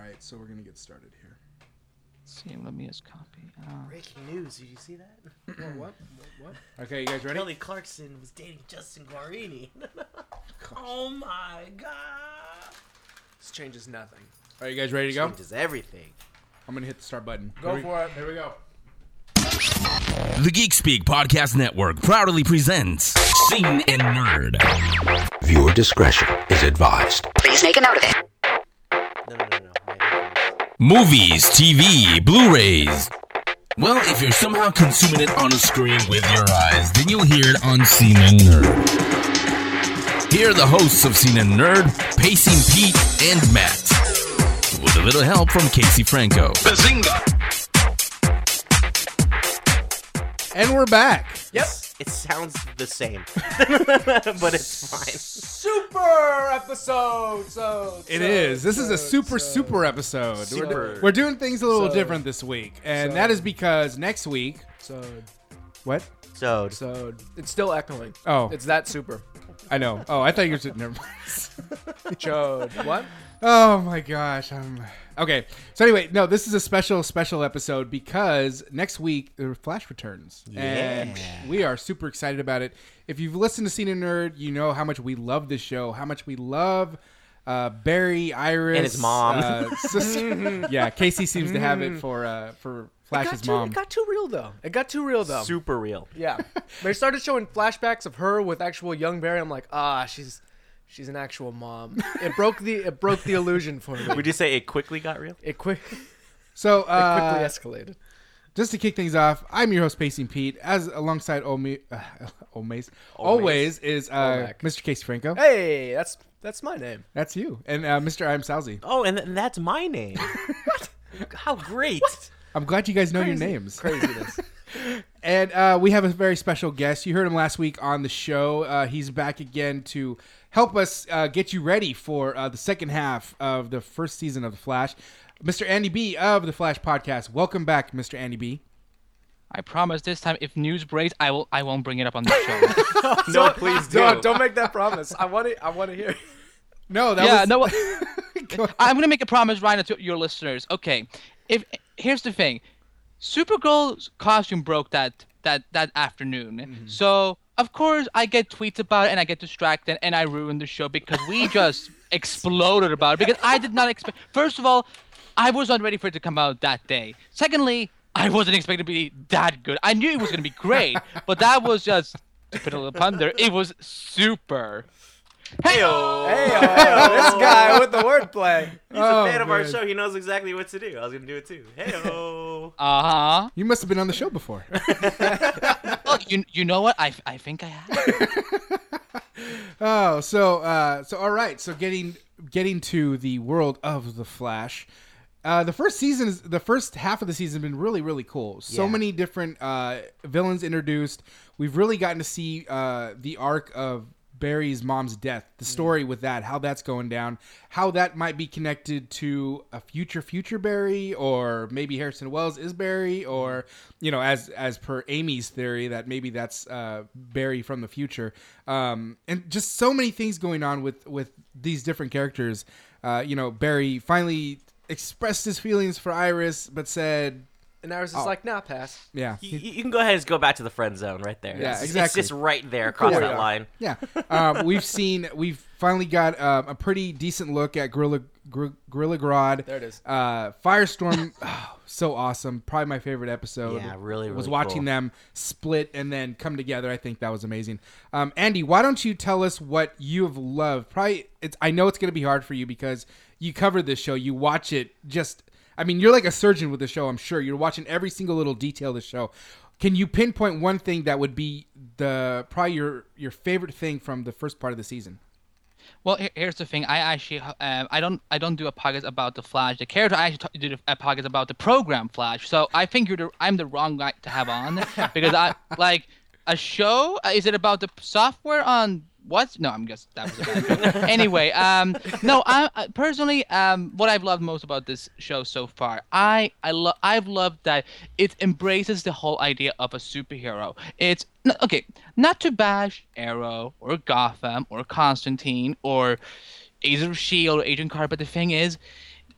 right, so we're gonna get started here. see, let me just copy. Uh, Breaking news! Did you see that? what? What? What? Okay, you guys ready? Kelly Clarkson was dating Justin Guarini. oh my god! This changes nothing. Are you guys ready to go? Changes everything. I'm gonna hit the start button. Go Here we- for it. Here we go. The Geek Speak Podcast Network proudly presents Scene and Nerd. Viewer discretion is advised. Please make a note of it. Movies, TV, Blu-rays. Well, if you're somehow consuming it on a screen with your eyes, then you'll hear it on Scene and Nerd. Here are the hosts of Scene and Nerd, Pacing Pete and Matt. With a little help from Casey Franco. Bazinga! And we're back. Yep. It sounds the same, but it's fine. Super episode. So It so, is. This is a super, so. super episode. We're, Super. we're doing things a little So- different this week, and so- that is because next week. So What? So, so it's still echoing. Oh. It's that super. I know. Oh, I thought you were sitting there. Chode. What? Oh my gosh. I'm okay. So anyway, no, this is a special, special episode because next week the Flash returns, and we are super excited about it. If you've listened to Scene and Nerd, you know how much we love this show, how much we love uh, Barry, Iris, And his mom. Uh, sister. yeah, Casey seems to have it for uh, for It got, Flash's too, mom. it got too real though. It got too real though. super real. Yeah. they started showing flashbacks of her with actual young Barry. I'm like, ah, she's she's an actual mom. It broke the it broke the illusion for me. Would you say it quickly got real? It quick so it uh, quickly escalated. Just to kick things off, I'm your host, Pacing Pete, as alongside Ome, uh, Omaze, always is uh, Mr. Casey Franco. Hey, that's that's my name. That's you, and uh, Mr. I'm Salzy. Oh, and, th- and that's my name. what? How great! I'm glad you guys know your names. Craziness. And uh, we have a very special guest. You heard him last week on the show. Uh, he's back again to help us uh, get you ready for uh, the second half of the first season of The Flash. Mr. Andy B of The Flash Podcast. Welcome back, Mr. Andy B. I promise this time, if news breaks, I will. I won't bring it up on the show. no, please do. Don't, don't make that promise. I want to. I want to hear. No, that yeah, was no. what- I'm gonna make a promise Ryan, to your listeners. Okay, if here's the thing, Supergirl's costume broke that that that afternoon. Mm-hmm. So of course I get tweets about it and I get distracted and I ruin the show because we just exploded about it because I did not expect. First of all, I was not ready for it to come out that day. Secondly, I wasn't expecting to be that good. I knew it was gonna be great, but that was just to put a little pun there. It was super. Hey, Hey, oh, this guy with the wordplay. He's Oh, a fan of our show. He knows exactly what to do. I was gonna do it too. Hey, oh. Uh huh. You must have been on the show before. Oh, you you know what? I, I think I have. Oh, so uh, so all right. So getting getting to the world of the Flash. Uh, the first season is the first half of the season has been really really cool. So Yeah. many different uh, villains introduced. We've really gotten to see uh, the arc of Barry's mom's death, the story with that, how that's going down, how that might be connected to a future future Barry, or maybe Harrison Wells is Barry, or you know, as as per Amy's theory that maybe that's uh, Barry from the future, um, and just so many things going on with with these different characters. Uh, you know, Barry finally expressed his feelings for Iris, but said, And I was just Oh. like, nah, pass. "Yeah, You, you can go ahead and just go back to the friend zone right there. Yeah, It's- exactly. It's just right there across Cool. that Yeah. line. Yeah, um, we've seen we've finally got um, a pretty decent look at Gorilla Gor- Gorilla Grodd. There it is. Uh, Firestorm, oh, so awesome. Probably my favorite episode. Yeah, really, was really watching cool. them split and then come together. I think that was amazing. Um, Andy, why don't you tell us what you have loved? Probably, it's I know it's going to be hard for you because you covered this show. You watch it just. I mean, you're like a surgeon with the show. I'm sure you're watching every single little detail of the show. Can you pinpoint one thing that would be the probably your your favorite thing from the first part of the season? Well, here's the thing. I actually, um, I don't, I don't do a podcast about the Flash. The character I actually do a podcast about the program Flash. So I think you're the, I'm the wrong guy to have on because I like a show. uh, Is it about the software on what? No, I'm just that was a bad joke. anyway, um, no, I, I personally, um, what I've loved most about this show so far, I, I love, I've loved that it embraces the whole idea of a superhero. It's n- okay, not to bash Arrow or Gotham or Constantine or Agents of Shield or Agent Carter, but the thing is,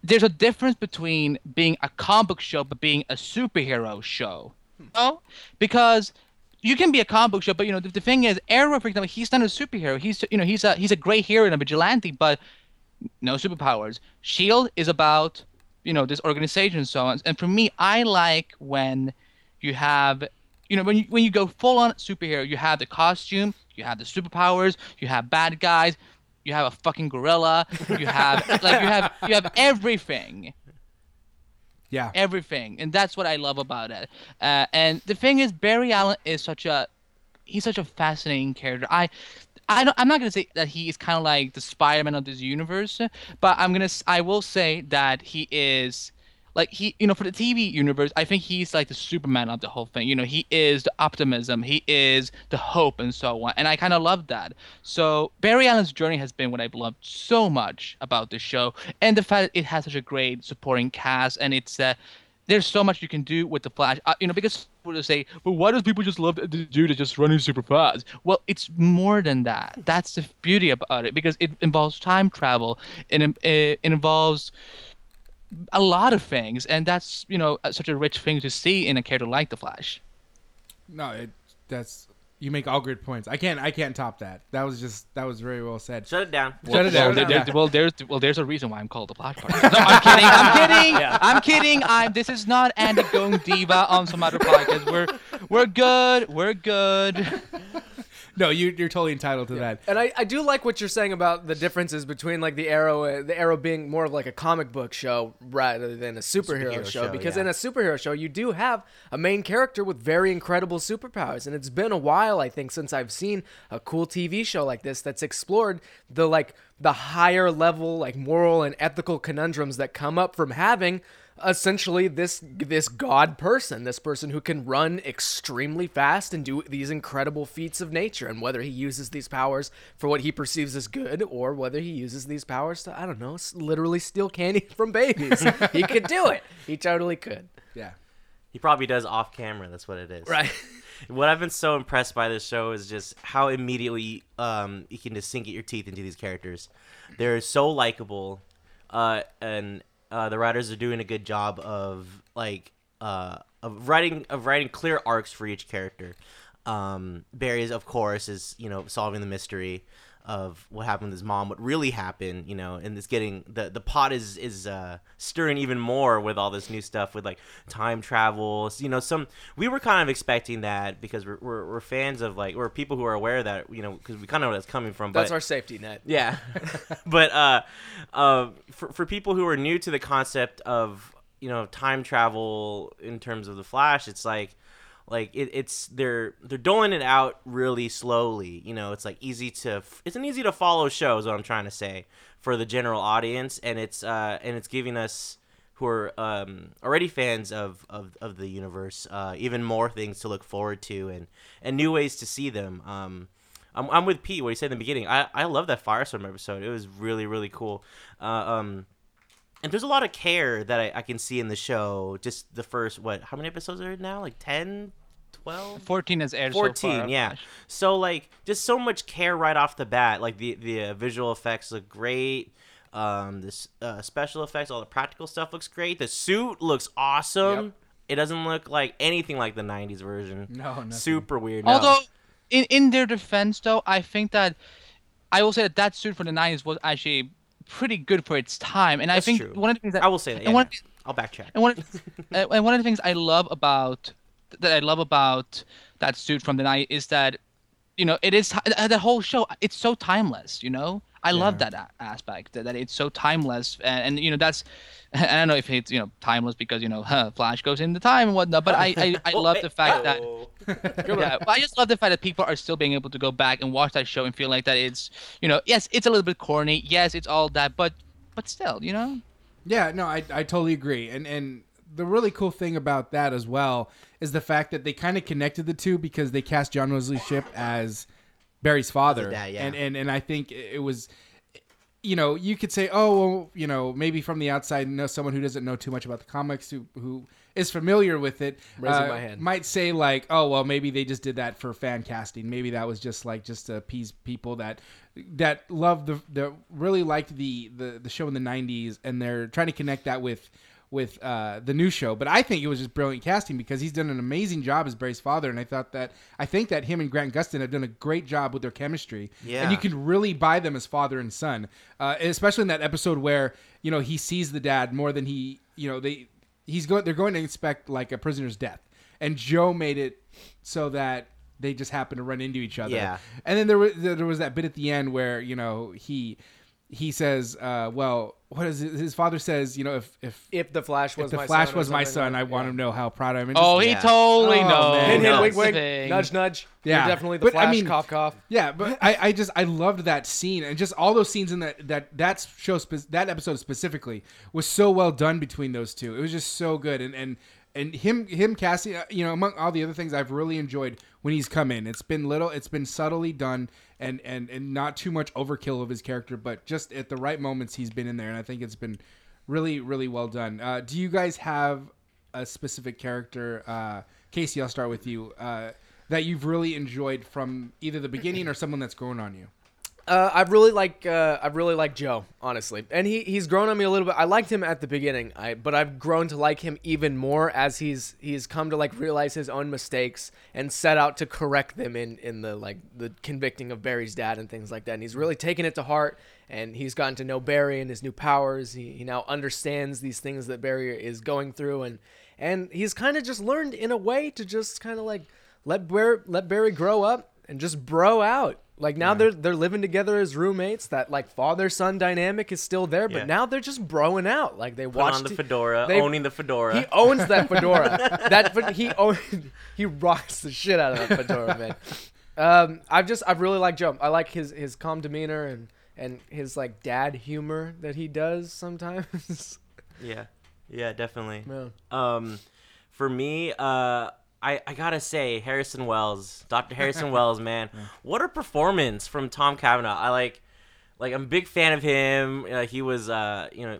there's a difference between being a comic book show but being a superhero show. No, because you can be a comic book show, but you know the, the thing is, Arrow, for example, he's not a superhero. He's you know he's a he's a great hero and a vigilante, but no superpowers. Shield is about you know this organization and so on. And for me, I like when you have you know when you when you go full on superhero, you have the costume, you have the superpowers, you have bad guys, you have a fucking gorilla, you have like you have you have everything Yeah. everything, and that's what I love about it. Uh, and the thing is, Barry Allen is such a he's such a fascinating character. I. I don't, I'm not gonna say that he is kind of like the Spider-Man of this universe, but I'm gonna I will say that he is like he you know for the TV universe I think he's like the Superman of the whole thing. You know he is the optimism, he is the hope and so on, and I kind of love that. So Barry Allen's journey has been what I've loved so much about this show, and the fact that it has such a great supporting cast, and it's uh, there's so much you can do with the Flash. Uh, you know, because people say, "But why does people just love the dude that just running super fast?" Well, it's more than that. That's the beauty about it because it involves time travel. and It, it involves a lot of things, and that's you know such a rich thing to see in a character like the Flash. No, it, that's you make all good points. I can't I can't top that. That was just that was very well said. Shut it down. Shut it down. Well, there- there- well, there's well, there's a reason why I'm called the Flash Part. No, I'm kidding. I'm kidding. Yeah. I'm kidding. I'm. This is not Andy going diva on some other podcast. We're we're good. We're good. No, you you're totally entitled to that. And I, I do like what you're saying about the differences between like the Arrow uh, the Arrow being more of like a comic book show rather than a superhero, Superhero show, show, because yeah. in a superhero show you do have a main character with very incredible superpowers and it's been a while I think since I've seen a cool TV show like this that's explored the like the higher level like moral and ethical conundrums that come up from having essentially this this god person this person who can run extremely fast and do these incredible feats of nature and whether he uses these powers for what he perceives as good or whether he uses these powers to i don't know, literally steal candy from babies he could do it he totally could Yeah. He probably does off camera. That's what it is. right What I've been so impressed by this show is just how immediately um, you can just sink your teeth into these characters. They're so likable, uh, and uh, the writers are doing a good job of like uh, of writing of writing clear arcs for each character. Um, Barry, is, of course, is you know solving the mystery of what happened with his mom, what really happened, you know, and it's getting the the pot is is uh, stirring even more with all this new stuff with like time travel. You know, some we were kind of expecting that because we're we're, we're fans of like we're people who are aware of that you know because we kind of know where that's coming from. that's but, our safety net yeah, but uh, uh, for for people who are new to the concept of you know time travel in terms of the Flash, it's like like it, it's they're they're doling it out really slowly. You know, it's like easy to it's an easy to follow show is what I'm trying to say for the general audience, and it's uh and it's giving us who are um, already fans of, of, of the universe uh, even more things to look forward to and, and new ways to see them. Um, I'm, I'm with Pete. What he said in the beginning. I, I love that Firestorm episode. It was really really cool. Uh, um, and there's a lot of care that I, I can see in the show. Just the first what? How many episodes are it now? Like 10, 12? 14 is aired 14 so far. yeah Flash. so like just so much care right off the bat like the the uh, visual effects look great um this uh, special effects all the practical stuff looks great the suit looks awesome Yep. it doesn't look like anything like the 90s version No, nothing. super weird no. Although, in in their defense, though, I think that I will say that that suit for the '90s was actually pretty good for its time, and I think true. one of the things that i will say that and yeah, one yeah. i'll backtrack and one uh, and one of the things I love about that I love about that suit from the night is that you know it is uh, the whole show it's so timeless you know? I love that a- aspect that, that it's so timeless and, and you know that's I don't know if it's you know timeless because you know huh, Flash goes into time and whatnot but I I, I Oh, love the fact that yeah, but I just love the fact that people are still being able to go back and watch that show and feel like that it's, you know, yes, it's a little bit corny, yes, it's all that, but but still, you know, Yeah, no, I, I totally agree. And and the really cool thing about that as well is the fact that they kind of connected the two because they cast John Wesley Shipp as Barry's father. dad, yeah. And and and I think it was you know, you could say, oh, well, you know, maybe from the outside, know someone who doesn't know too much about the comics, who who is familiar with it, uh, Raising my hand. might say like, oh, well, maybe they just did that for fan casting. Maybe that was just like just to appease people that that love the the really liked the the the show in the '90s, and they're trying to connect that with with uh, the new show. But I think it was just brilliant casting because he's done an amazing job as Barry's father, and I thought that I think that him and Grant Gustin have done a great job with their chemistry. Yeah. and you can really buy them as father and son, uh, especially in that episode where you know he sees the dad more than he you know they he's going they're going to inspect like a prisoner's death, and Joe made it so that. They just happen to run into each other. Yeah. And then there was there was that bit at the end where you know he he says, uh, "Well, what is it? his father says? You know, if if If the Flash was if the my Flash son was my son, like- I want yeah. him to know how proud I am." And Oh, just- he Yeah. totally Oh, knows. man. Hint, hint, No. wink, wink, nudge, nudge. Yeah. You're definitely the But, I mean- cough, cough. Yeah, but I, I just I loved that scene and just all those scenes in that that that show spe- that episode specifically was so well done between those two. It was just so good and and and him him casting uh, you know among all the other things I've really enjoyed when he's come in. It's been little, it's been subtly done and and and not too much overkill of his character, but just at the right moments he's been in there, and I think it's been really really well done. Uh, do you guys have a specific character? Uh, Casey, I'll start with you. Uh, that you've really enjoyed from either the beginning or someone that's grown on you. Uh, I really like uh, I really like Joe, honestly, and he he's grown on me a little bit. I liked him at the beginning, I but I've grown to like him even more as he's he's come to like realize his own mistakes and set out to correct them in in the like the convicting of Barry's dad and things like that. And he's really taken it to heart, and he's gotten to know Barry and his new powers. He he now understands these things that Barry is going through, and and he's kind of just learned in a way to just kind of like let Barry let Barry grow up and just bro out. Like now they're they're living together as roommates. That like father son dynamic is still there, but Yeah. now they're just broing out. Like they Put watch on the fedora, they- owning the fedora. He owns that fedora. that he own, he rocks the shit out of that fedora, man. Um, I've just I've really liked Joe. I like his his calm demeanor and and his like dad humor that he does sometimes. yeah, yeah, definitely. Yeah. Um, for me, uh, I I gotta say Harrison Wells, Dr. Harrison Wells, man, what a performance from Tom Cavanagh. I like, like I'm a big fan of him. Uh, he was, uh, you know,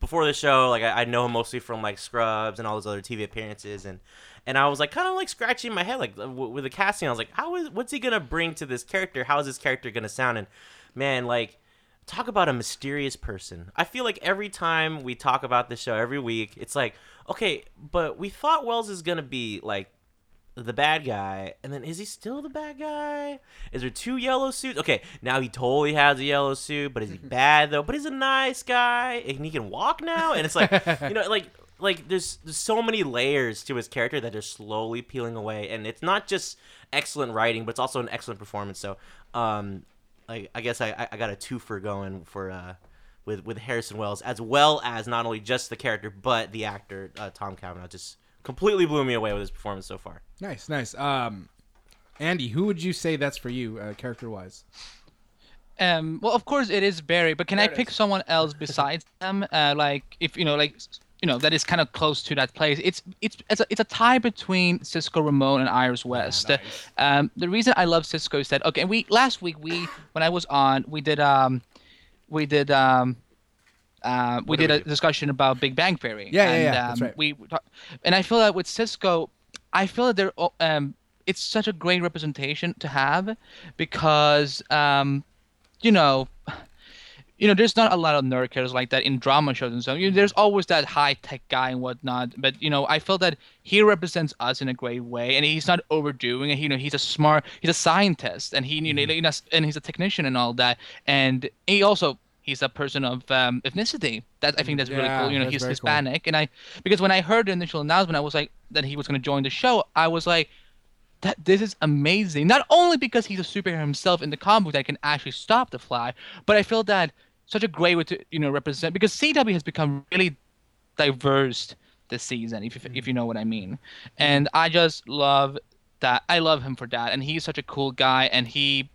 before the show, like I, I know him mostly from like Scrubs and all those other TV appearances, and and I was like kind of like scratching my head, like w- with the casting. I was like, how is what's he gonna bring to this character? How is this character gonna sound? And man, like talk about a mysterious person. I feel like every time we talk about the show every week, it's like, okay, but we thought Wells is gonna be like the bad guy, and then is he still the bad guy? Is there two yellow suits? Okay, now he totally has a yellow suit, but is he bad though? But he's a nice guy, and he can walk now. And it's like, you know, like like there's there's so many layers to his character that are slowly peeling away, and it's not just excellent writing, but it's also an excellent performance. So, um, like I guess I I- I got a two for going for uh. With, with Harrison Wells, as well as not only just the character, but the actor, uh, Tom Cavanagh, just completely blew me away with his performance so far. Nice, nice. Um, Andy, who would you say that's for you, uh, character wise? Um, well, of course it is Barry, but can I There it pick is. someone else besides them? Uh, like if you know, like you know, that is kind of close to that place. It's it's it's a, it's a tie between Cisco Ramon and Iris West. Um, the reason I love Cisco is that okay, we last week we when I was on we did um we did um. Uh, we did a discussion about Big Bang Theory. Yeah, yeah, and, yeah, Um, that's right. We, we talk- and I feel that with Cisco, I feel that they're um, it's such a great representation to have because um, you know, you know, there's not a lot of nerd characters like that in drama shows and so. You know, there's always that high tech guy and whatnot, but you know, I feel that he represents us in a great way, and he's not overdoing it. You know, he's a smart, he's a scientist, and he, you know, and he's a technician and all that, and he also. He's a person of um, ethnicity. That I think that's really Yeah, cool. You know, he's very cool. Hispanic, and I because when I heard the initial announcement, I was like that he was going to join the show. I was like, that this is amazing. Not only because he's a superhero himself in the comic book that can actually stop the Fly, but I feel that such a great way to you know represent because CW has become really diverse this season, if you, if you know what I mean. And I just love that. I love him for that, and he's such a cool guy, and he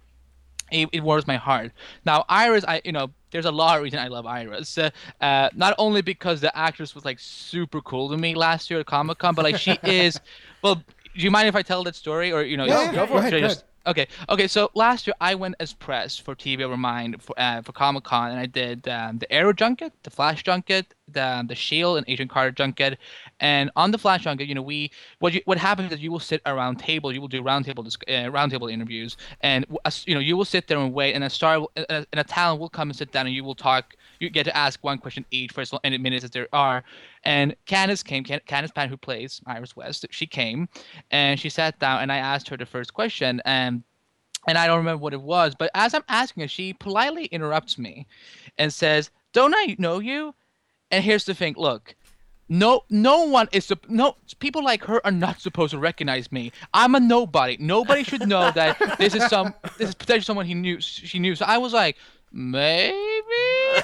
it, it warms my heart. Now, Iris, I you know, there's a lot of reason I love Iris. Uh, uh, not only because the actress was like super cool to me last year at Comic Con, but like she is. Well, do you mind if I tell that story, or you know? Yeah, go ahead, should I go just- Okay, okay. So last year I went as press for TV Over Mind for uh, for Comic Con, and I did um, the Arrow junket, the Flash junket, the the Shield and Agent Carter junket, and on the Flash junket, you know, we what you, what happens is you will sit around table, you will do roundtable uh, round table interviews, and you know you will sit there and wait, and a star will- and a talent will come and sit down, and you will talk. You get to ask one question each for as many minutes as there are. And Candice came, Can- Candice Patton, who plays Iris West, she came, and she sat down, and I asked her the first question, and and I don't remember what it was, but as I'm asking her, she politely interrupts me and says, "Don't I know you?" And here's the thing: look, no, no one is no people like her are not supposed to recognize me. I'm a nobody. Nobody should know that this is some this is potentially someone he knew. She knew. So I was like, maybe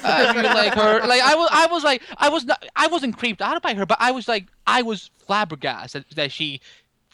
Like her. Like I was, I was like, I was not, I wasn't creeped out by her, but I was like, I was flabbergasted that, that she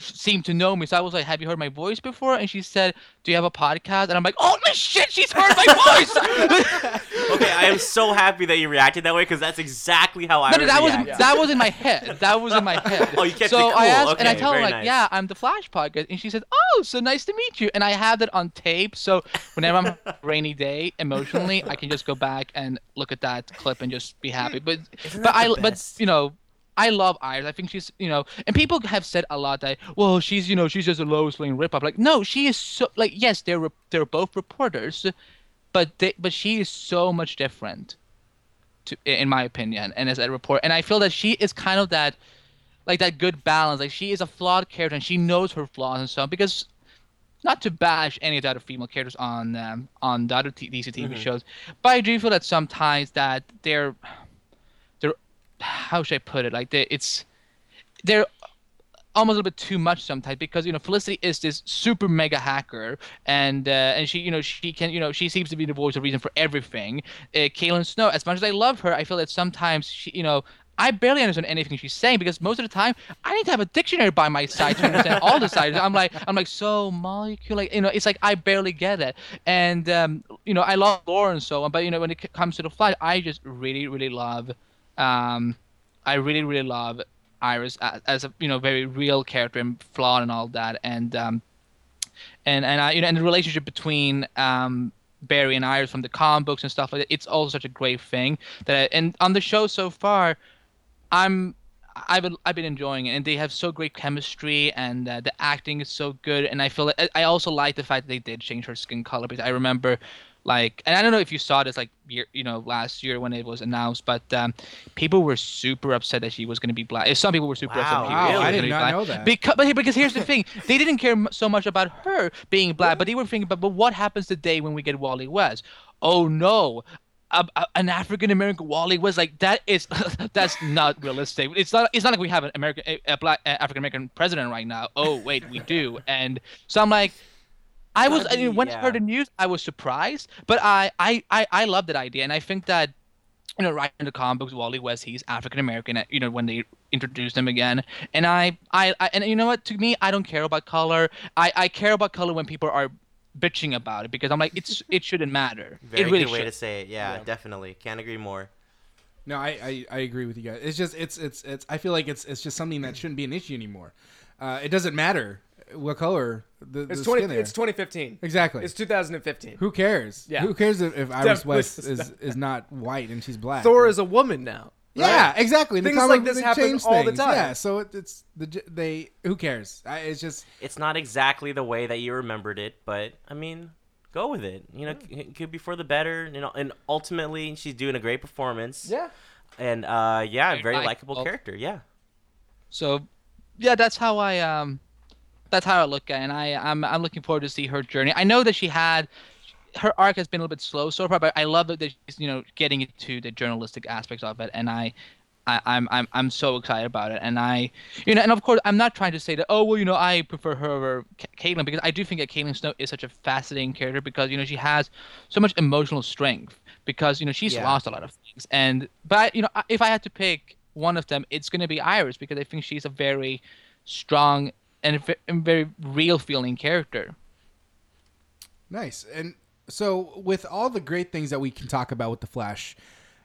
seemed to know me. So I was like, "Have you heard my voice before?" And she said, "Do you have a podcast?" And I'm like, "Holy shit, she's heard my voice!" Okay, I am so happy that you reacted that way because that's exactly how I No, no, that was react. that was in my head. That was in my head. Oh, you kept so it I cool. asked, and I tell her like, nice. "Yeah, I'm the Flash podcast," and she said, "Oh, so nice to meet you." And I have that on tape, so whenever I'm rainy day emotionally, I can just go back and look at that clip and just be happy. But but I the but you know. I love Iris. I think she's, you know, and people have said a lot that, well, she's, you know, she's just a Lois Lane ripoff. Like, no, she is so, like, yes, they're they're both reporters, but they, but she is so much different to, in my opinion, and as a report. And I feel that she is kind of that, like that good balance. Like she is a flawed character, and she knows her flaws and so on. Because, not to bash any of the other female characters on um, on the other t- DC TV shows, but I do feel that sometimes that they're, how should I put it? Like they, it's, they're almost a little bit too much sometimes because you know Felicity is this super mega hacker and uh, and she you know she can you know she seems to be the voice of reason for everything. Uh, Caitlin Snow, as much as I love her, I feel that sometimes she you know. I barely understand anything she's saying because most of the time I need to have a dictionary by my side to understand all the sides. I'm like I'm like so molecule like you know it's like I barely get it and um, you know I love and so on but you know when it comes to the flight I just really really love um, I really really love Iris as, as a you know very real character and flawed and all that, and um, and and I you know and the relationship between um Barry and Iris from the comic books and stuff like that. It's all such a great thing that I, and on the show so far, I'm. I've been, I've been enjoying it, and they have so great chemistry, and uh, the acting is so good. And I feel that, I also like the fact that they did change her skin color because I remember, like, and I don't know if you saw this like year, you know, last year when it was announced, but um, people were super upset that she was going to be black. Some people were super Wow, upset. that wow, was I did not black. know that. Because, but because here's the thing, they didn't care so much about her being black, but they were thinking, but but what happens the day when we get Wally West? Oh no. A, a- an African American Wally West like that is that's not realistic. It's not it's not like we have an American a, a black African American president right now. Oh wait, we do. And so I'm like, I was I mean, be- when I heard the news, I was surprised, but I I I, I love that idea, and I think that you know, right in the comic books, Wally West, he's African American. You know, when they introduced him again, and I, I, I, and you know what? To me, I don't care about color. I, I care about color when people are bitching about it because I'm like, it's, it shouldn't matter. Very it really good way should. to say it. Yeah, definitely. Can't agree more. No, I, I, I agree with you guys. It's just it's it's it's. I feel like it's it's just something that shouldn't be an issue anymore. Uh, it doesn't matter what color the, It's the twenty. skin there. It's 2015. exactly. It's 2015. Who cares? Yeah. Who cares if, if Iris Definitely West is is not white and she's black? Thor is a woman now. Yeah, exactly. In the Things like this happen change all the time. Yeah, so it, it's the they. Who cares? I, it's just It's not exactly the way that you remembered it, but I mean, go with it. You know, it could be for the better. You know, and ultimately, she's doing a great performance. Yeah. And uh, yeah, Very very likable. likable character. Yeah. So, yeah, that's how I um, that's how I look at it. And I I'm I'm looking forward to see her journey. I know that she had her arc has been a little bit slow so far, but I love that she's you know getting into the journalistic aspects of it, and I. I, I'm I'm I'm so excited about it, and I, you know, and of course I'm not trying to say that oh well you know I prefer her over Ca- Caitlin because I do think that Caitlin Snow is such a fascinating character because you know she has so much emotional strength because you know she's Yeah. lost a lot of things and but you know if I had to pick one of them it's going to be Iris because I think she's a very strong and a very real feeling character. Nice. And so with all the great things that we can talk about with the Flash,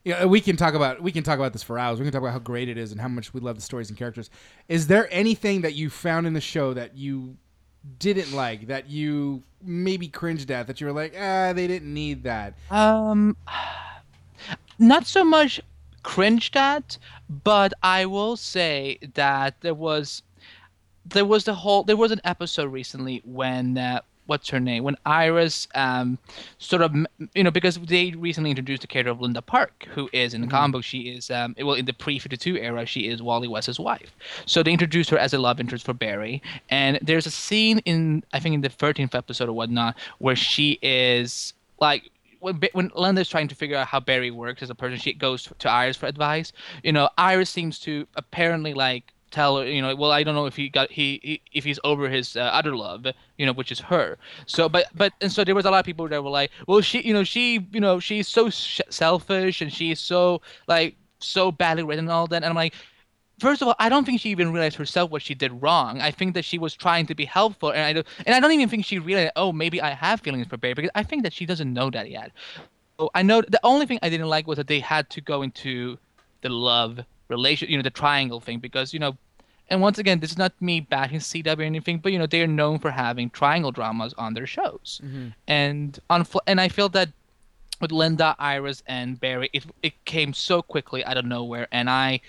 you know, we can talk about we can talk about this for hours. We can talk about how great it is and how much we love the stories and characters. Is there anything that you found in the show that you didn't like that you maybe cringed at that you were like ah they didn't need that Um, not so much cringed at, but I will say that there was there was the whole there was an episode recently when uh, what's her name? When Iris um sort of you know because they recently introduced the character of Linda Park who is in the comic book. She is um well in the pre 52 era she is Wally West's wife. So they introduced her as a love interest for Barry. And there's a scene in I think in the 13th episode or whatnot where she is like when when Linda's trying to figure out how Barry works as a person, she goes to Iris for advice. You know, Iris seems to apparently like tell her, you know, well, I don't know if he got he, he if he's over his uh, other love, you know, which is her. So, but but and so there was a lot of people that were like, well, she, you know, she, you know, she's so sh- selfish and she's so like so badly written and all that. And I'm like, first of all, I don't think she even realized herself what she did wrong. I think that she was trying to be helpful, and I don't, and I don't even think she realized, oh, maybe I have feelings for Barry because I think that she doesn't know that yet. So I know the only thing I didn't like was that they had to go into the love relation, you know, the triangle thing because you know. And once again, this is not me bashing CW or anything, but you know they are known for having triangle dramas on their shows, mm-hmm. and on and I feel that with Linda, Iris, and Barry, it it came so quickly out of nowhere, and I,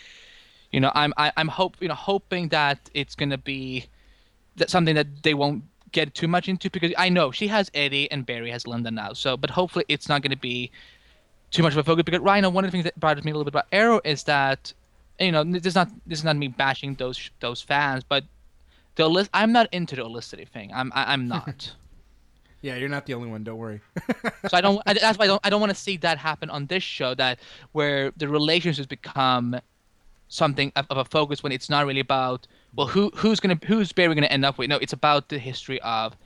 you know, I'm I, I'm hope you know hoping that it's gonna be that something that they won't get too much into because I know she has Eddie and Barry has Linda now, so but hopefully it's not gonna be too much of a focus because Rhino, one of the things that bothers me a little bit about Arrow is that you know this is not this is not me bashing those those fans, but the Olis- I'm not into the Olicity thing. I'm I, I'm not. yeah you're not the only one don't worry So I don't. I, that's why I don't. I don't want to see that happen on this show. That where the relationships become something of, of a focus when it's not really about well who who's gonna who's Barry gonna end up with. No, it's about the history of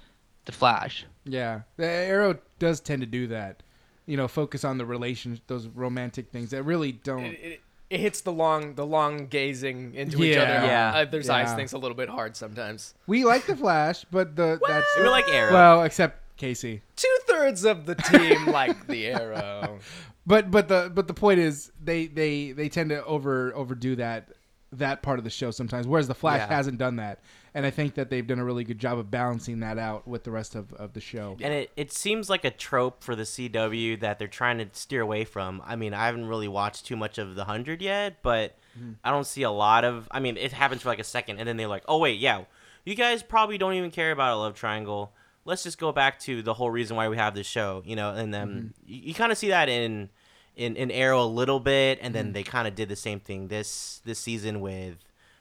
the Flash. yeah the arrow does tend to do that you know focus on the relation those romantic things that really don't It, it, it hits the long the long gazing into each Yeah. other. Yeah. Uh, there's eyes Yeah. things a little bit hard sometimes. we like the flash but the that's We like Arrow. well except casey Two thirds of the team like the arrow. But but the but the point is they they they tend to over overdo that that part of the show sometimes, whereas the Flash Yeah. hasn't done that, and I think that they've done a really good job of balancing that out with the rest of, of the show. And it, it seems like a trope for the CW that they're trying to steer away from. I mean, I haven't really watched too much of The Hundred yet, but mm-hmm. I don't see a lot of. I mean, it happens for like a second, and then they're like, "Oh wait, yeah, you guys probably don't even care about a love triangle. Let's just go back to the whole reason why we have this show." You know, and then mm-hmm. you, you kind of see that in in in Arrow a little bit, and then they kind of did the same thing this this season with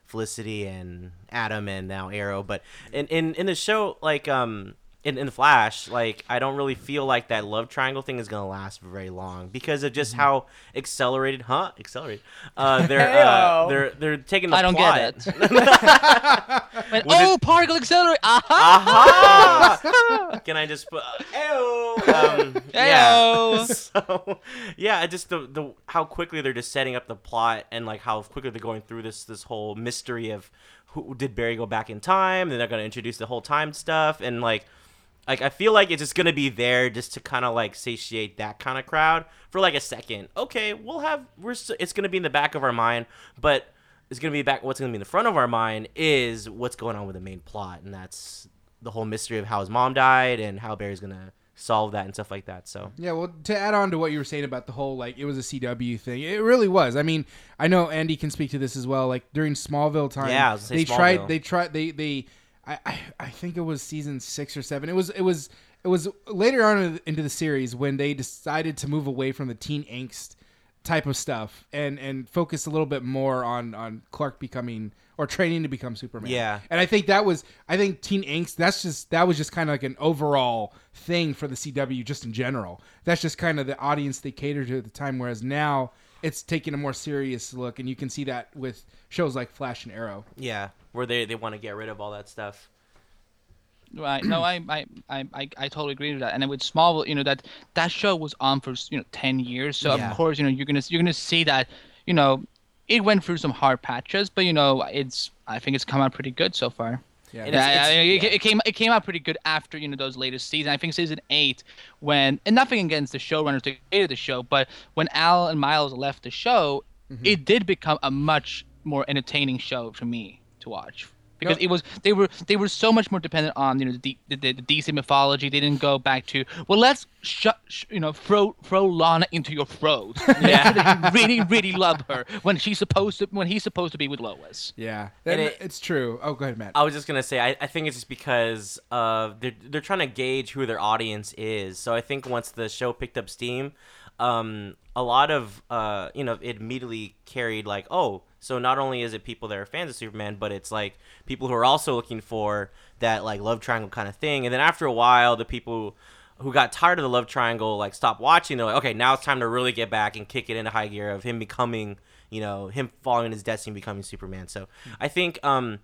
Felicity and Adam and now Arrow. But in in, in the show, like um in, in the Flash, like I don't really feel like that love triangle thing is gonna last very long because of just how accelerated, huh? Accelerated. Uh, they're uh, they're they're taking the I don't plot. get it. When, oh, particle accelerator! Aha! Aha! Can I just put? Ew. Um, yeah. So, yeah, just the the how quickly they're just setting up the plot and like how quickly they're going through this this whole mystery of who did Barry go back in time? Then they're gonna introduce the whole time stuff and like. Like I feel like it's just gonna be there just to kind of like satiate that kind of crowd for like a second. Okay, we'll have we're s it's gonna be in the back of our mind, but it's gonna be back. What's gonna be in the front of our mind is what's going on with the main plot, and that's the whole mystery of how his mom died and how Barry's gonna solve that and stuff like that. So Yeah, well, to add on to what you were saying about the whole like it was a CW thing, it really was. I mean, I know Andy can speak to this as well. Like during Smallville time, Yeah, I was gonna they say tried, they tried, they they, I, I I think it was season six or seven. It was it was it was later on into the series when they decided to move away from the teen angst type of stuff and and focus a little bit more on on Clark becoming or training to become Superman. Yeah. And I think that was I think Teen Angst that's just that was just kind of like an overall thing for the CW just in general. That's just kind of the audience they cater to at the time whereas now it's taking a more serious look and you can see that with shows like Flash and Arrow. yeah, where they they want to get rid of all that stuff. Right. No, I, I, I, I, I totally agree with that. And then with Smallville, you know that that show was on for you know ten years, so Yeah. of course you know you're gonna you're gonna see that you know it went through some hard patches, but you know it's I think it's come out pretty good so far. Yeah. It Yeah, is- I- I- it's- it, it came it came out pretty good after you know those latest seasons. I think season eight, when and nothing against the showrunners that created the show, but when Al and Miles left the show, Mm-hmm. it did become a much more entertaining show for me to watch. Because No. it was they were they were so much more dependent on you know the, D- the, the, the DC mythology. They didn't go back to well let's shut sh- you know throw throw Lana into your throat. Yeah. yeah, you really really love her when she's supposed to when he's supposed to be with Lois. Yeah, And and it- it's true. Oh, go ahead, Matt. I was just gonna say, I, I think it's just because uh, they're they're trying to gauge who their audience is. So I think once the show picked up steam, um, a lot of uh, you know, it immediately carried like, oh, so not only is it people that are fans of Superman, but it's like people who are also looking for that like love triangle kind of thing. And then after a while, the people who got tired of the love triangle like stopped watching. They're like, okay, now it's time to really get back and kick it into high gear of him becoming, you know, him following his destiny, becoming Superman. So I think um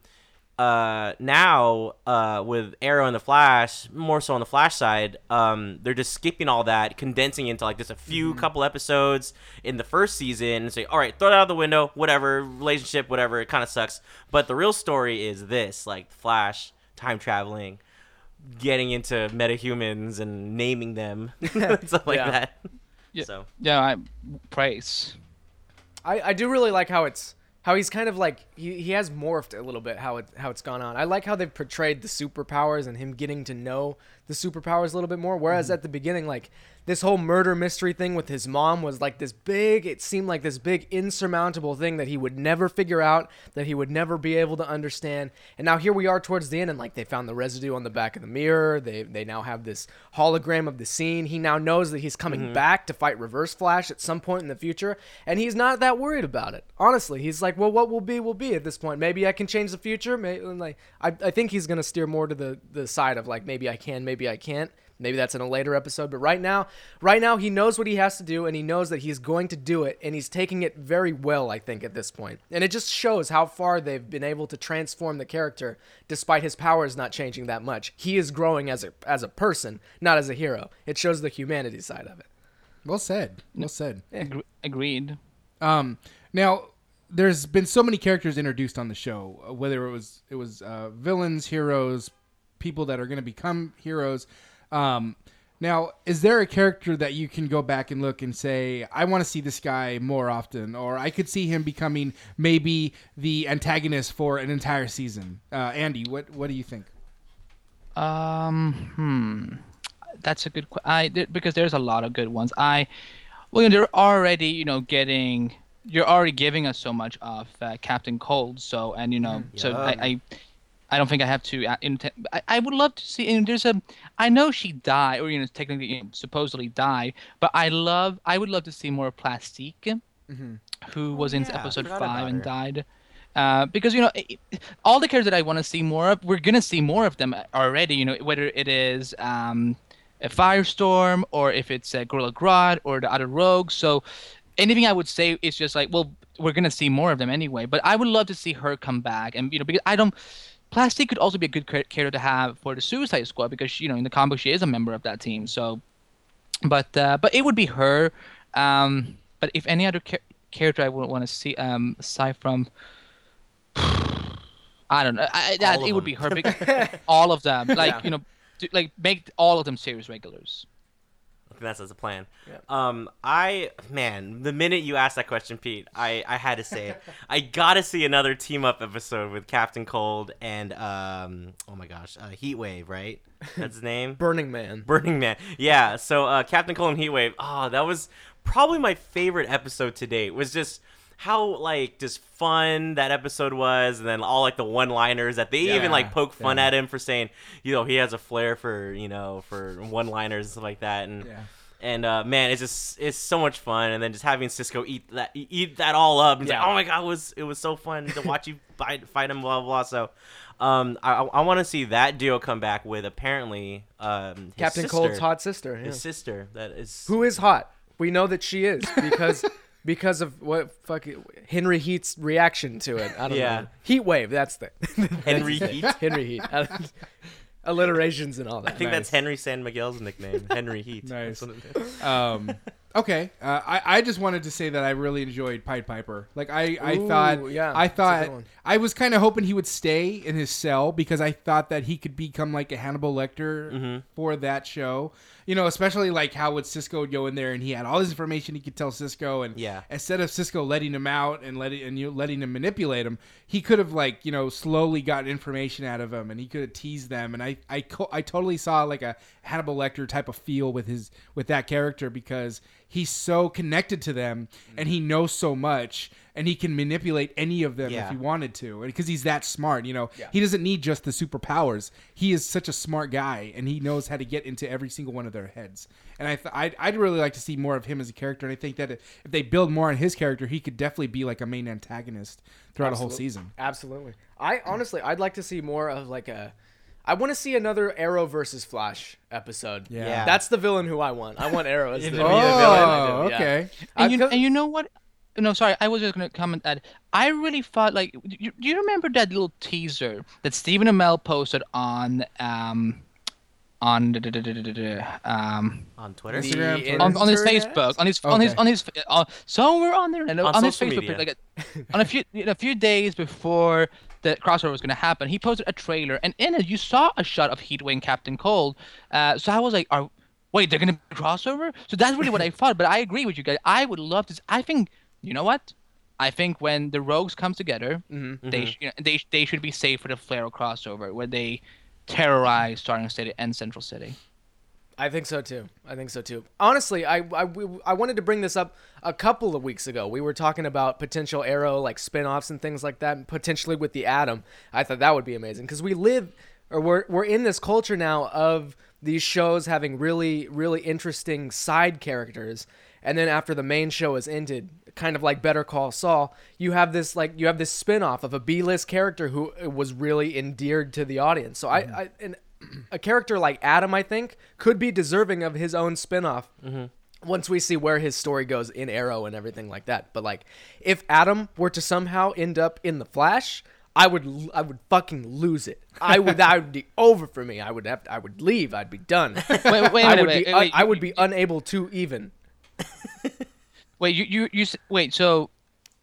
uh now uh with arrow and the flash more so on the flash side um they're just skipping all that condensing into like just a few couple episodes in the first season and say all right throw it out the window whatever relationship whatever it kind of sucks but the real story is this like flash time traveling getting into metahumans and naming them stuff like Yeah. that Yeah. so Yeah, I praise. I, I do really like how it's how he's kind of like he, he has morphed a little bit how it how it's gone on. I like how they've portrayed the superpowers and him getting to know the superpowers a little bit more. Whereas mm-hmm. at the beginning, like this whole murder mystery thing with his mom was like this big. It seemed like this big insurmountable thing that he would never figure out, that he would never be able to understand. And now here we are towards the end, and like they found the residue on the back of the mirror. They they now have this hologram of the scene. He now knows that he's coming mm-hmm. back to fight Reverse Flash at some point in the future, and he's not that worried about it. Honestly, he's like, well, what will be will be at this point. Maybe I can change the future. Maybe like I, I think he's gonna steer more to the the side of like maybe I can, maybe I can't. Maybe that's in a later episode, but right now, right now he knows what he has to do and he knows that he's going to do it and he's taking it very well, I think at this point. And it just shows how far they've been able to transform the character despite his powers not changing that much. He is growing as a as a person, not as a hero. It shows the humanity side of it. Well said. Well said. Agre- agreed. Um, now there's been so many characters introduced on the show, uh, whether it was it was uh, villains, heroes, people that are going to become heroes. Um, now, is there a character that you can go back and look and say, I want to see this guy more often, or I could see him becoming maybe the antagonist for an entire season? Uh, Andy, what what do you think? Um, hmm. That's a good question. I there- because there's a lot of good ones. I, well, you know, they're already you know getting. You're already giving us so much of uh, Captain Cold. So and you know, so I, I, I don't think I have to. Uh, I, I would love to see. And there's a. I know she died, or you know, technically you know, supposedly died. But I love. I would love to see more of Plastique, who was in yeah, episode five and died. Uh, because you know, it, it- all the characters that I want to see more of, we're gonna see more of them already. You know, whether it is um, a Firestorm or if it's a Gorilla Grodd or the other rogues. So anything I would say is just like, well, we're gonna see more of them anyway. But I would love to see her come back, and you know, because I don't. Plastique could also be a good character to have for the Suicide Squad because you know in the comic book she is a member of that team. So, but uh, but it would be her. Um, but if any other char- character I would want to see, um, aside from, I don't know, I, that it would be her. All of them, like Yeah. you know, like make all of them series regulars. That's as a plan. Um, I man, the minute you asked that question, Pete, I I had to say it. I gotta see another team up episode with Captain Cold and um, oh my gosh, uh, Heat Wave, right? That's his name. Burning Man. Burning Man. Yeah. So uh, Captain Cold and Heatwave. Oh, that was probably my favorite episode to date. Was just how like just fun that episode was, and then all like the one-liners that they even like poke fun yeah. at him for saying, you know, he has a flair for you know for one-liners and stuff like that, and. Yeah. And uh, man, it's just it's so much fun, and then just having Cisco eat that eat that all up, and Yeah. like, oh my god, it was it was so fun to watch you fight fight him, blah blah. blah. So, um, I I want to see that duo come back with apparently um his Captain sister, Cold's hot sister. yeah. his sister that is Who is hot? We know that she is because because of what fuck Henry Heat's reaction to it. I don't Yeah. know. Heat wave. That's the Henry Heat. Henry Heat. Alliterations and all that. I think that's Henry San Miguel's nickname, Henry Heat. Nice. That's what it is. Um, okay, uh, I I just wanted to say that I really enjoyed Pied Piper. Like I I Ooh, thought yeah, I thought. I was kind of hoping he would stay in his cell because I thought that he could become like a Hannibal Lecter Mm-hmm. for that show. You know, especially like how would Cisco would go in there and he had all this information he could tell Cisco, and Yeah. instead of Cisco letting him out and letting and you letting him manipulate him, he could have like you know slowly gotten information out of him, and he could have teased them. And I I co- I totally saw like a Hannibal Lecter type of feel with his with that character because he's so connected to them and he knows so much and he can manipulate any of them Yeah. if he wanted to because he's that smart you know he doesn't need just the superpowers he is such a smart guy and he knows how to get into every single one of their heads and I th- I'd, I'd really like to see more of him as a character and I think that if they build more on his character he could definitely be like a main antagonist throughout a whole Absolute- season Absolutely. I honestly, I'd like to see more of like a. I want to see another Arrow versus Flash episode. Yeah. Yeah. That's the villain who I want. I want Arrow as the, to the villain. oh do, yeah. okay And you, co- and you know what? No, sorry. I was just gonna comment that I really thought like, do you, do you remember that little teaser that Stephen Amell posted on um on the- the- the, um on Twitter. The Instagram, Twitter? on, on his? Facebook, on his on his on his uh, somewhere on there, and On on, his Facebook, media. like a, on a few a few days before the crossover was going to happen, he posted a trailer, and in it you saw a shot of Heat Wave Captain Cold. Uh, so I was like, "Are wait, they're going to be crossover?" So that's really what I thought. But I agree with you guys. I would love to. I think you know what. I think when the rogues come together, they sh- you know, they they should be safe for the Flare crossover, where they terrorize Starling City and Central City. I think so too. I think so too. Honestly, I, I, we- I wanted to bring this up a couple of weeks ago. We were talking about potential Arrow like spin-offs and things like that, and potentially with the Atom. I thought that would be amazing because we live or we're we're in this culture now of these shows having really really interesting side characters, and then after the main show is ended, kind of like Better Call Saul, you have this like you have this spin-off of a B-list character who was really endeared to the audience. So I, mm-hmm. I and a character like Atom, I think, could be deserving of his own spin-off mm-hmm. once we see where his story goes in Arrow and everything like that. But like, if Atom were to somehow end up in the Flash, I would I would fucking lose it. I would that would be over for me. I would have I would leave. I'd be done. Wait, wait, wait, I would wait, be wait, I would be unable to even. Wait, you you you wait. So,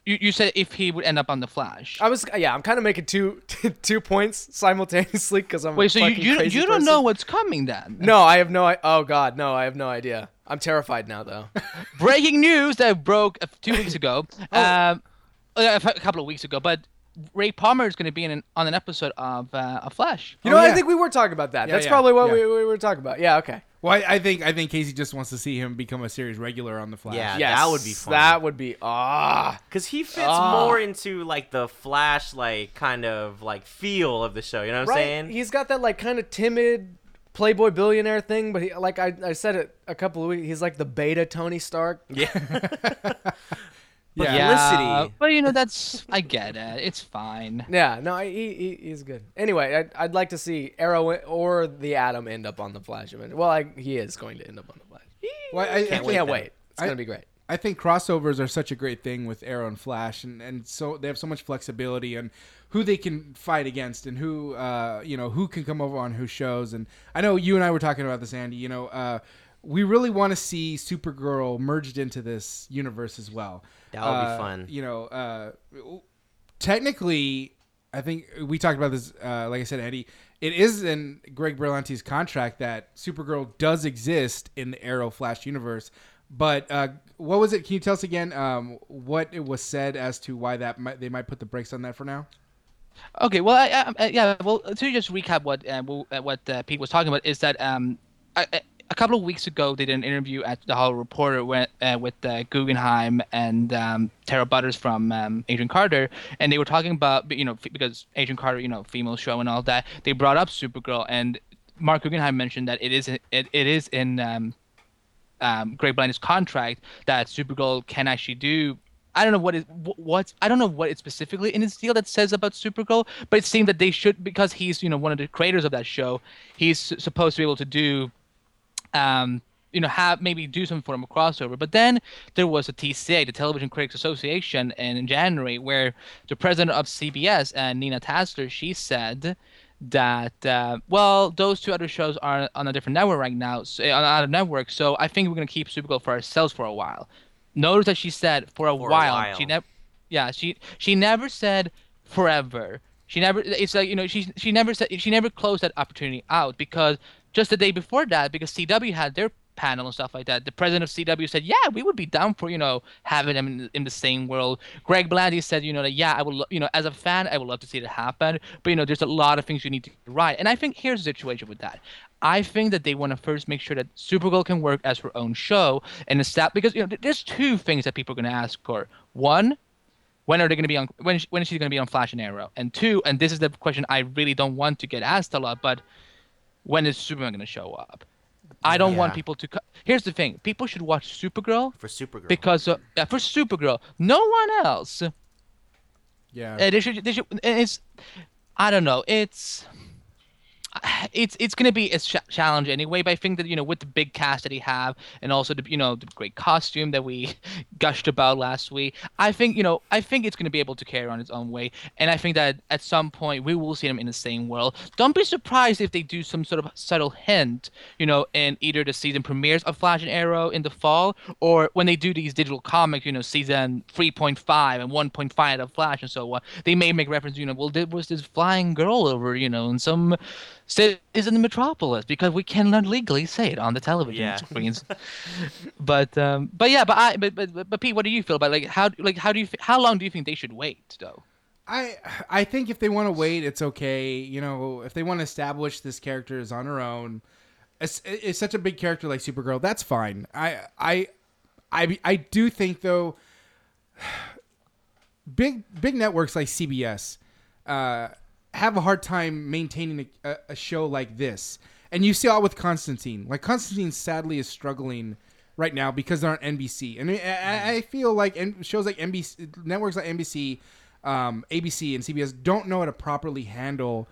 you, you said if he would end up on the Flash. I was yeah. I'm kind of making two two points simultaneously because I'm a Wait, so you you, you don't person. know what's coming then? No, I have no. Oh God, no, I have no idea. I'm terrified now though. Breaking news that broke two weeks ago. Oh. Um, a a couple of weeks ago, but Ray Palmer is going to be in an, on an episode of uh, of Flash. You Oh, know, what? yeah. I think we were talking about that. Yeah, That's yeah, probably what we, we were talking about. Yeah, okay. Well I, I think I think Casey just wants to see him become a series regular on the Flash Yeah. Yes, that would be fun. That would be ah. Because he fits Ah. more into like the Flash, like kind of like feel of the show. You know what I'm saying? He's got that like kind of timid playboy billionaire thing, but he like I, I said it a couple of weeks. He's like the beta Tony Stark. yeah. yeah. Felicity. but you know that's I get it. It's fine. Yeah, no, he, he he's good. Anyway, I'd, I'd like to see Arrow or the Atom end up on the Flash. Well, I, he is going to end up on the Flash. Well, I, I Can't, think- wait. It's I- gonna be great. I think crossovers are such a great thing with Arrow and Flash, and, and so they have so much flexibility and who they can fight against and who uh, you know who can come over on whose shows. And I know you and I were talking about this, Andy. You know, uh, we really want to see Supergirl merged into this universe as well. That would be Uh, fun. You know, uh, technically, I think we talked about this. Uh, like I said, Eddie, it is in Greg Berlanti's contract that Supergirl does exist in the Arrow Flash universe. But uh, what was it? Can you tell us again um, what it was said as to why that might, they might put the brakes on that for now? Okay, well, I, I, I- yeah. Well, to just recap what uh, uh, what uh, Pete was talking about is that um, I, I- a couple of weeks ago they did an interview at the Hollywood Reporter with, uh, with uh, Guggenheim and um, Tara Butters from um, Carter, and they were talking about you know because Agent Carter, you know, female show and all that. They brought up Supergirl, and Marc Guggenheim mentioned that it is it, it is in um, um, Greg Berlanti's contract that Supergirl can actually do. I don't know what is wh- what's I don't know what it specifically in his deal that says about Supergirl, but it seemed that they should because he's you know one of the creators of that show. He's supposed to be able to do, um, you know, have maybe do some form of crossover. But then there was a TCA, the Television Critics Association, in January where the president of CBS, uh, Nina Tassler, she said that uh, well those two other shows are on a different network right now so, on another network so i think we're going to keep supergirl for ourselves for a while notice that she said for a, For a while. while. she never yeah she she never said forever she never it's like you know she she never said she never closed that opportunity out because just the day before that, because CW had their panel and stuff like that, the president of CW said, "Yeah, we would be down for you know having them in, in the same world." Greg Berlanti said, "You know that yeah, I would you know as a fan, I would love to see it happen, but you know there's a lot of things you need to get right." And I think here's the situation with that. I think that they want to first make sure that Supergirl can work as her own show and establish because you know th- there's two things that people are going to ask for. One, when are they going to be on When when is she going to be on Flash and Arrow? And two, and this is the question I really don't want to get asked a lot, but when is Superman going to show up? I don't want people to. Co- Here's the thing: people should watch Supergirl for Supergirl. because uh, yeah, for Supergirl, no one else. Yeah. Uh, they should. They should. It's. I don't know. It's. It's it's gonna be a ch- challenge anyway, but I think that you know with the big cast that he have and also the you know the great costume that we gushed about last week, I think you know I think it's gonna be able to carry on its own way, and I think that at some point we will see them in the same world. Don't be surprised if they do some sort of subtle hint, you know, in either the season premieres of Flash and Arrow in the fall, or when they do these digital comics, you know, season 3.5 and 1.5 of Flash and so on. They may make reference, you know, well, there was this flying girl over, you know, in some cities in the metropolis because we cannot legally say it on the television Yeah. screens. but um, but yeah, but I but, but but Pete, what do you feel about like how like how do you how long do you think they should wait though? I I think if they want to wait, it's okay. You know, if they want to establish this character is on her own, it's, it's such a big character like Supergirl. That's fine. I I I I do think though, big big networks like CBS uh, have a hard time maintaining a, a, show like this, and you see it with Constantine. Like Constantine, sadly, is struggling right now because they're on NBC, and I, I, I feel like shows like NBC networks like NBC, um, ABC, and CBS don't know how to properly handle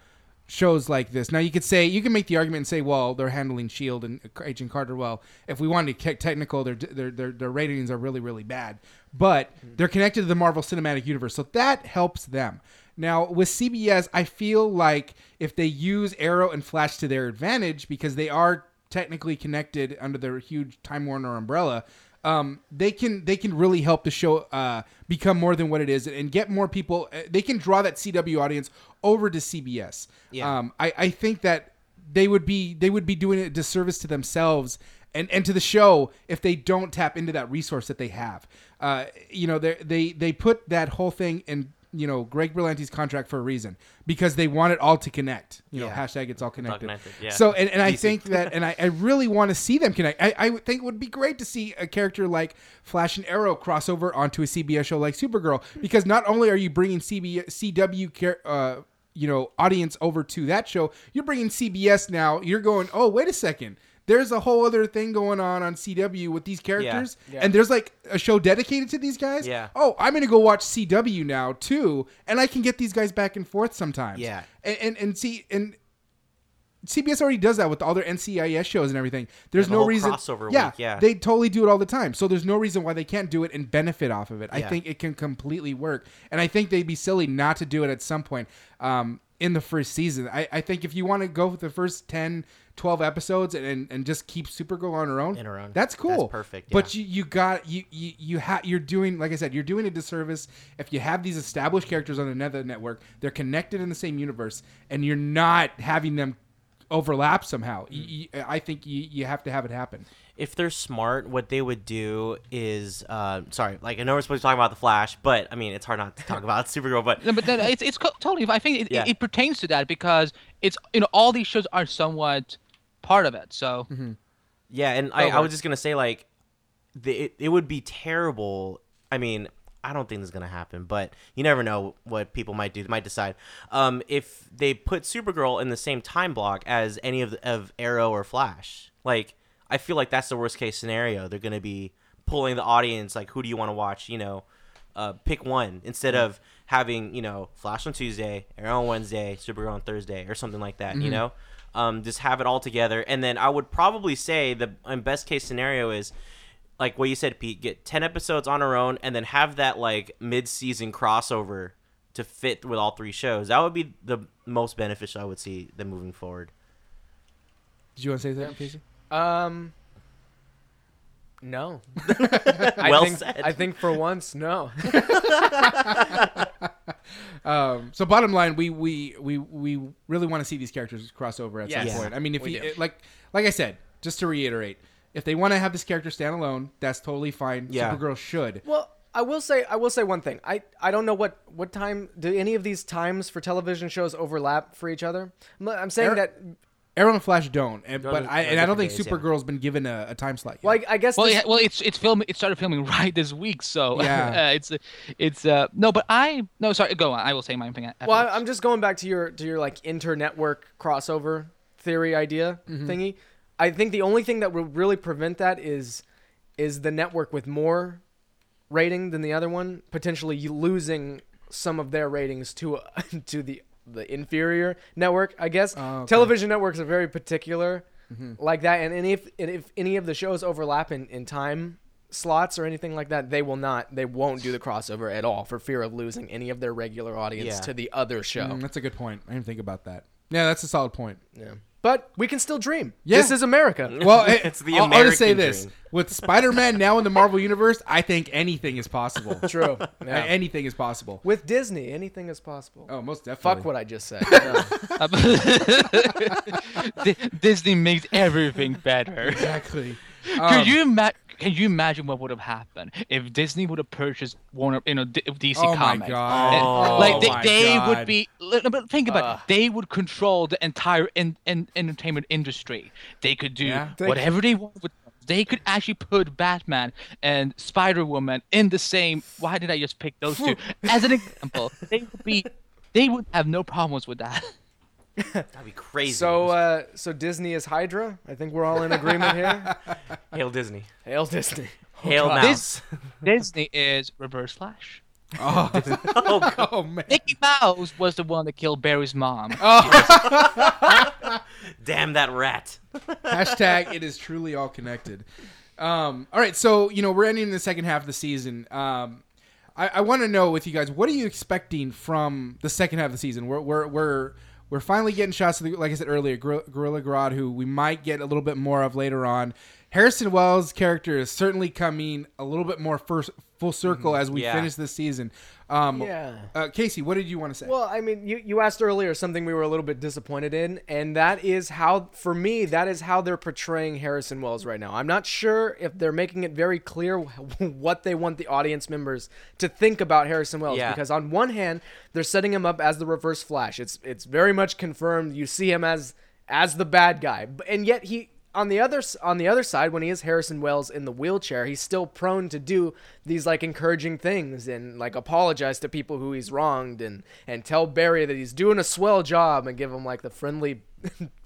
shows like this. Now you could say you can make the argument and say, well, they're handling Shield and Agent Carter well. If we wanted to get technical, their their their, their ratings are really really bad, but they're connected to the Marvel Cinematic Universe, so that helps them. Now with CBS, I feel like if they use Arrow and Flash to their advantage because they are technically connected under their huge Time Warner umbrella, um, they can they can really help the show uh, become more than what it is and get more people. uh, They can draw that CW audience over to CBS. Yeah. Um, I, I think that they would be they would be doing a disservice to themselves and, and to the show if they don't tap into that resource that they have. Uh, you know, they they they put that whole thing in you know Greg Berlanti's contract for a reason because they want it all to connect. You know, Yeah. hashtag it's all connected. connected, yeah. So and, and I think that and I, I really want to see them connect. I, I think it would be great to see a character like Flash and Arrow cross over onto a CBS show like Supergirl because not only are you bringing CB, CW uh, you know audience over to that show, you're bringing CBS now. You're going, oh wait a second. There's a whole other thing going on on CW with these characters, and there's like a show dedicated to these guys. Yeah. Oh, I'm gonna go watch CW now too, and I can get these guys back and forth sometimes. Yeah. and and, and see and CBS already does that with all their NCIS shows and everything. There's the no reason. crossover yeah, week, yeah. they totally do it all the time. So there's no reason why they can't do it and benefit off of it. I think it can completely work, and I think they'd be silly not to do it at some point um, in the first season. I, I think if you want to go with the first 10, 12 episodes and, and, and just keep Supergirl on her own, In her own. that's cool. That's perfect, But you you got you you you ha- you're doing like I said, you're doing a disservice if you have these established characters on another network. They're connected in the same universe, and you're not having them overlap somehow. Mm. You- you- I think you, you have to have it happen. If they're smart, what they would do is, uh, sorry, like I know we're supposed to talk about the Flash, but I mean it's hard not to talk about Supergirl. But No, but then it's it's co- totally. I think it, Yeah. it, it pertains to that because it's you know all these shows are somewhat part of it. So yeah, and I, I was just gonna say like, the, it it would be terrible. I mean, I don't think this is gonna happen, but you never know what people might do. They might decide um, if they put Supergirl in the same time block as any of the, of Arrow or Flash. Like, I feel like that's the worst case scenario. They're gonna be pulling the audience like, who do you want to watch? You know, uh, pick one instead of having you know Flash on Tuesday, Arrow on Wednesday, Supergirl on Thursday, or something like that. You know, um, just have it all together. And then I would probably say the best case scenario is like what you said, Pete. Get ten episodes on her own, and then have that like mid season crossover to fit with all three shows. That would be the most beneficial I would see them moving forward. Did you want to say that, Casey? Um. No. I Well think, said. I think for once, no. Um, So bottom line, we we we we really want to see these characters cross over at Yes. some Yeah. point. I mean, if We you do. it- like like I said, just to reiterate, if they want to have this character stand alone, that's totally fine. Yeah. Supergirl should. Well, I will say I will say one thing. I I don't know what what time do any of these times for television shows overlap for each other. I'm, I'm saying Ar- that. Arrow and Flash don't, and, but I and I don't think different days, yeah. Supergirl's been given a, a time slot. Yet. Well, I, I guess. Well, this- yeah, well, it's it's film. It started filming right this week, so Yeah. uh, it's it's uh no, but I no sorry, go on. I will say my thing. Well, afterwards. I- I'm just going back to your to your like inter-network crossover theory idea thingy. I think the only thing that would really prevent that is is the network with more rating than the other one potentially losing some of their ratings to to the the inferior network. I guess Oh, okay. television networks are very particular like that, and, and if and if any of the shows overlap in in time slots or anything like that, they will not. They won't do the crossover at all for fear of losing any of their regular audience Yeah. to the other show. Mm, that's a good point. I didn't think about that. Yeah, that's a solid point. Yeah. But we can still dream. Yeah. This is America. Well, it, It's the I'll, I'll just say American this: dream. with Spider-Man now in the Marvel universe, I think anything is possible. True. Yeah. Anything is possible. With Disney, anything is possible. Oh, most definitely. Fuck what I just said. Yeah. Disney makes everything better. exactly. Could Um, you ima- Can you imagine what would have happened if Disney would have purchased Warner, you know, D- DC Oh my Comics? God. And, Oh like they, my they God. would be. But think about Ugh. it. They would control the entire in, in, entertainment industry. They could do Yeah. They- whatever they want with. They could actually put Batman and Spider Woman in the same. Why did I just pick those two as an example? They would be. They would have no problems with that. That'd be crazy. so, uh, so Disney is Hydra. I think we're all in agreement here. hail Disney. Hail Disney. Hail God. Mouse. Disney is Reverse Flash. Oh, oh, God. oh man. Mickey Mouse was the one that killed Barry's mom. Oh. damn that rat. Hashtag it is truly all connected. Um, all right, so you know we're ending the second half of the season. Um, I, I want to know with you guys, what are you expecting from the second half of the season? We're we're we're, we're finally getting shots of the, like I said earlier, Gor- Gorilla Grodd, who we might get a little bit more of later on. Harrison Wells' character is certainly coming a little bit more first full circle as we Yeah. finish this season. Um, Yeah. uh, Casey, what did you want to say? Well, I mean, you, you asked earlier something we were a little bit disappointed in, and that is how, for me, that is how they're portraying Harrison Wells right now. I'm not sure if they're making it very clear what they want the audience members to think about Harrison Wells. Yeah. Because on one hand, they're setting him up as the Reverse Flash. It's it's very much confirmed. You see him as as the bad guy, and yet he on the other on the other side when he is Harrison Wells in the wheelchair, he's still prone to do these like encouraging things and like apologize to people who he's wronged and and tell Barry that he's doing a swell job and give him like the friendly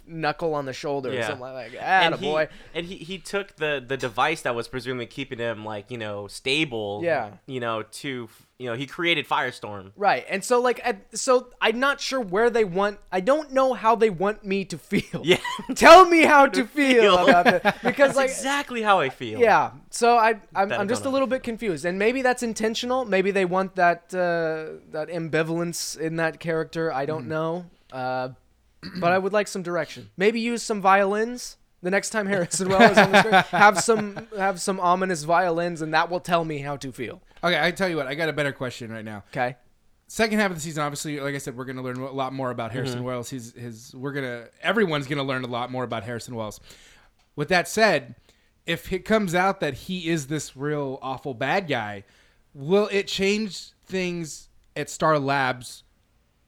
knuckle on the shoulder or something like that. and boy. and he, he took the the device that was presumably keeping him like you know stable Yeah. you know to you know he created firestorm Right. And so like at, so I'm not sure where they want I don't know how they want me to feel. Yeah. Tell me how to feel about because that's like exactly how i feel Yeah. So I I'm, I'm just a little bit confused, and maybe that's intentional. Maybe they want that uh, that ambivalence in that character. I don't know. Uh, but I would like some direction. Maybe use some violins the next time Harrison Wells is on the screen. Have some have some ominous violins, and that will tell me how to feel. okay, I tell you what, I got a better question right now. Okay. second half of the season, obviously, like I said, we're going to learn a lot more about Harrison Mm-hmm. Wells. His, his, we're gonna, everyone's going to learn a lot more about Harrison Wells. With that said, if it comes out that he is this real awful bad guy, will it change things at Star Labs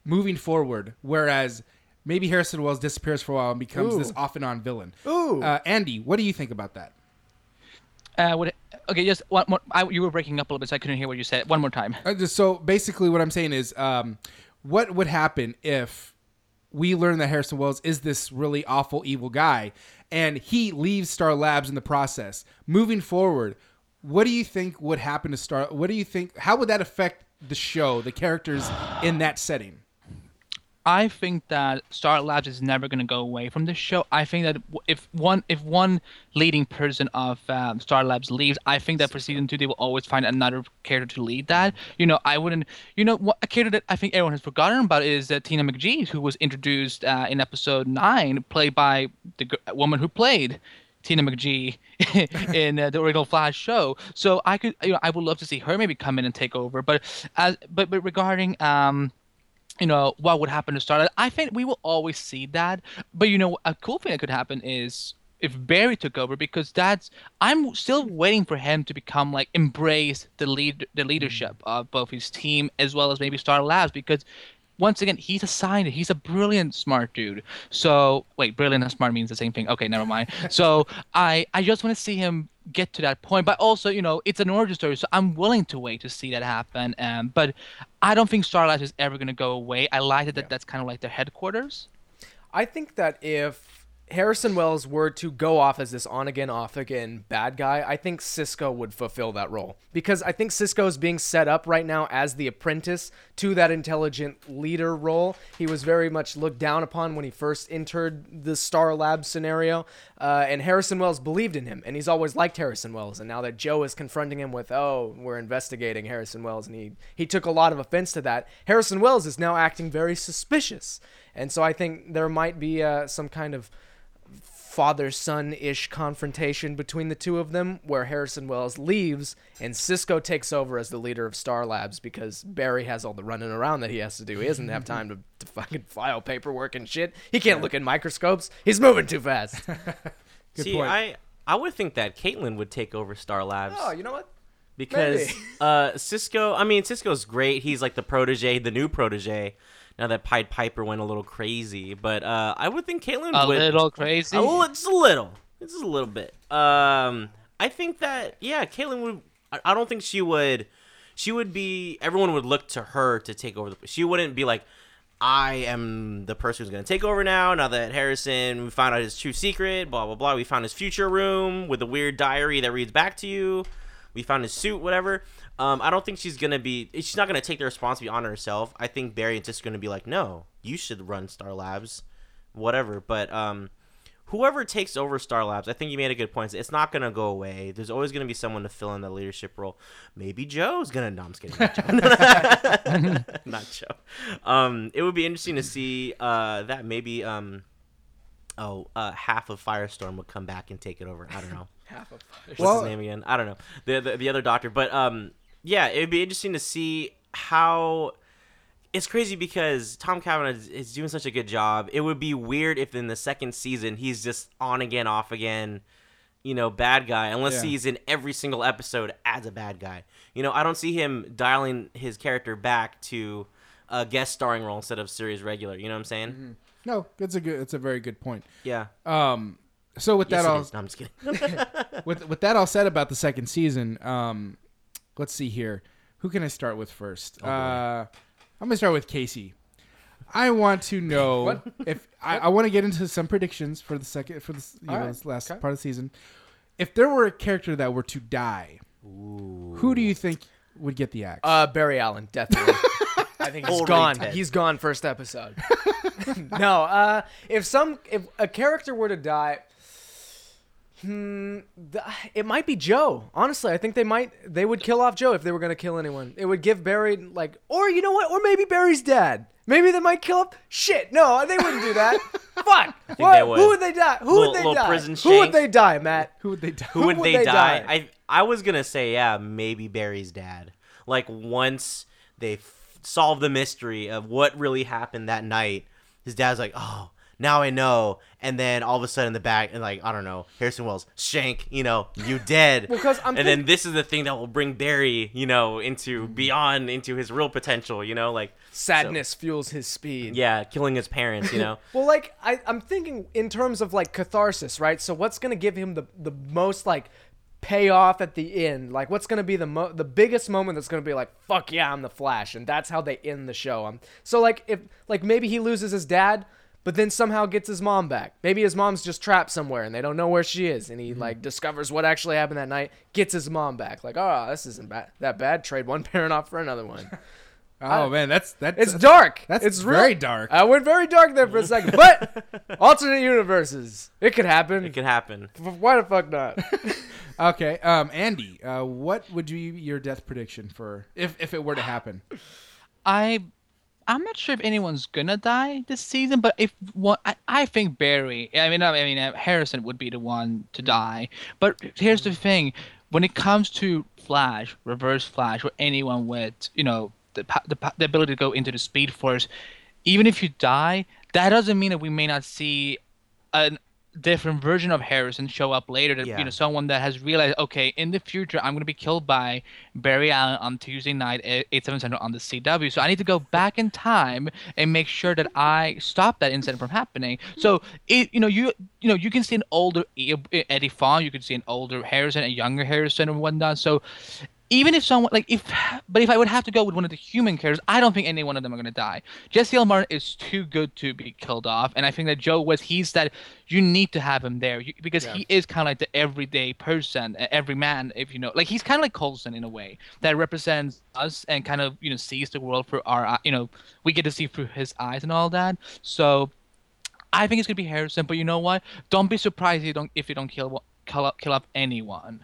moving forward? Whereas maybe Harrison Wells disappears for a while and becomes Ooh. this off and on villain. Ooh. Uh, Andy, what do you think about that? Uh, would okay, just one more. I, you were breaking up a little bit, so I couldn't hear what you said. One more time. Uh, just- so basically, what I'm saying is, um, what would happen if we learn that Harrison Wells is this really awful, evil guy, and he leaves Star Labs in the process? Moving forward, what do you think would happen to Star? What do you think? How would that affect the show, the characters in that setting? I think that Star Labs is never going to go away from the show. I think that if one if one leading person of um, Star Labs leaves, I think that for season two they will always find another character to lead that. You know, I wouldn't. You know, what, a character that I think everyone has forgotten about is uh, Tina McGee, who was introduced uh, in episode nine, played by the g- woman who played. Tina McGee in uh, the original Flash show, so I could, you know, I would love to see her maybe come in and take over. But as, but but regarding um, you know what would happen to Starlight. I think we will always see that. But you know, a cool thing that could happen is if Barry took over because that's I'm still waiting for him to become like embrace the lead the leadership mm. of both his team as well as maybe Star Labs because once again he's a scientist. He's a brilliant smart dude. So wait brilliant and smart means the same thing. Okay never mind. So I I just want to see him get to that point. But also you know it's an origin story so I'm willing to wait to see that happen. Um, but I don't think Starlight is ever going to go away. I like that that's kind of like their headquarters. I think that if Harrison Wells were to go off as this on again, off again bad guy, I think Cisco would fulfill that role. Because I think Cisco is being set up right now as the apprentice to that intelligent leader role. He was very much looked down upon when he first entered the Star Lab scenario. Uh, and Harrison Wells believed in him, and he's always liked Harrison Wells. And now that Joe is confronting him with, oh, we're investigating Harrison Wells, and he, he took a lot of offense to that, Harrison Wells is now acting very suspicious. And so I think there might be uh, some kind of father son ish confrontation between the two of them where Harrison Wells leaves and Cisco takes over as the leader of Star Labs because Barry has all the running around that he has to do. He doesn't have time to, to fucking file paperwork and shit. He can't look at microscopes. He's moving too fast. See, point. I I would think that Caitlin would take over Star Labs. oh, you know what? because uh, Cisco. I mean, Cisco's great. He's like the protege, the new protege. Now that Pied Piper went a little crazy, but uh, I would think Caitlin a would little crazy a little, crazy? just a little, just a little bit. Um, I think that yeah, Caitlin would. I- I don't think she would. She would be. Everyone would look to her to take over. The, she wouldn't be like, I am the person who's gonna take over now. Now that Harrison, we found out his true secret. Blah blah blah. We found his future room with a weird diary that reads back to you. We found his suit, whatever. Um, I don't think she's gonna be. She's not gonna take the responsibility on herself. I think Barry is just gonna be like, no, you should run Star Labs, whatever. But um, whoever takes over Star Labs, I think you made a good point. It's not gonna go away. There's always gonna be someone to fill in the leadership role. Maybe Joe's gonna. No, I'm just kidding. Not Joe. not Joe. Um, it would be interesting to see uh that maybe um, oh, uh, half of Firestorm would come back and take it over. I don't know. Half of What's Well- his name again? I don't know. The, the the other doctor, but um, yeah, it'd be interesting to see how. It's crazy because Tom Cavanagh is, is doing such a good job. It would be weird if in the second season he's just on again, off again, you know, bad guy. Unless Yeah. he's in every single episode as a bad guy. You know, I don't see him dialing his character back to a guest starring role instead of series regular. You know what I'm saying? No, it's a good. It's a very good point. Yeah. Um, so with Yes, that all. No, I'm just kidding. with with that all said about the second season, um, let's see here. Who can I start with first? uh, I'm gonna start with Casey. I want to know if I, I want to get into some predictions for the second for the you know, right. last Okay. part of the season. If there were a character that were to die, who do you think would get the axe? Uh, Barry Allen, definitely. I think he's Old gone. Ted. He's gone first episode. no, uh, if some if a character were to die, hmm, th- it might be Joe. Honestly, I think they might they would kill off Joe if they were gonna kill anyone. It would give Barry like, or you know what, or maybe Barry's dad. Maybe they might kill up. Shit, no, they wouldn't do that. Fuck. What? would. Who would they die? Who Little- would they die? prison Who would they die, Matt? who would they die? Who would would they, they die? die? I I was gonna say yeah, maybe Barry's dad. Like once they f- solve the mystery of what really happened that night, his dad's like, oh, now I know. And then all of a sudden in the back, and like I don't know, Harrison Wells, Shank, you know, you dead. Well, 'cause I'm and think- then this is the thing that will bring Barry, you know, into beyond into his real potential. You know, like Sadness fuels his speed. yeah, killing his parents. You know. Well, like I, I'm thinking in terms of like catharsis, right? So what's gonna give him the the most like payoff at the end? Like what's gonna be the mo- the biggest moment that's gonna be like fuck yeah, I'm the Flash, and that's how they end the show. Um, so like if like maybe he loses his dad. But then somehow gets his mom back. Maybe his mom's just trapped somewhere and they don't know where she is. And he like discovers what actually happened that night. Gets his mom back. Like, oh, this isn't bad, that bad. Trade one parent off for another one. oh man, that's that's It's dark. That's it's very real- dark. I went very dark there for a second, but alternate universes, it could happen. It could happen. F- Why the fuck not? Okay, um, Andy, uh, what would be your death prediction for if if it were to happen? I I'm not sure if anyone's gonna die this season, but if one, I, I think Barry. I mean, I mean uh, Harrison would be the one to die. But here's the thing: when it comes to Flash, Reverse Flash, or anyone with you know the, the the ability to go into the Speed Force, even if you die, that doesn't mean that we may not see a different version of Harrison show up later. That Yeah. you know, someone that has realized, okay, in the future, I'm going to be killed by Barry Allen on Tuesday night at 8 7 Central on the CW. So I need to go back in time and make sure that I stop that incident from happening. So it, you know, you you know, you can see an older Eddie Thawne, you can see an older Harrison, a younger Harrison, and whatnot. So even if someone like if but if I would have to go with one of the human characters, I don't think any one of them are gonna die. Jesse L. Martin is too good to be killed off, and I think that Joe was he's that you need to have him there you, because he is kind of like the everyday person, every man, if you know, like he's kind of like Coulson in a way that represents us and kind of you know sees the world through our, you know, we get to see through his eyes and all that. So I think it's gonna be Harrison, but you know what? Don't be surprised if you don't if you don't kill kill up, kill up anyone.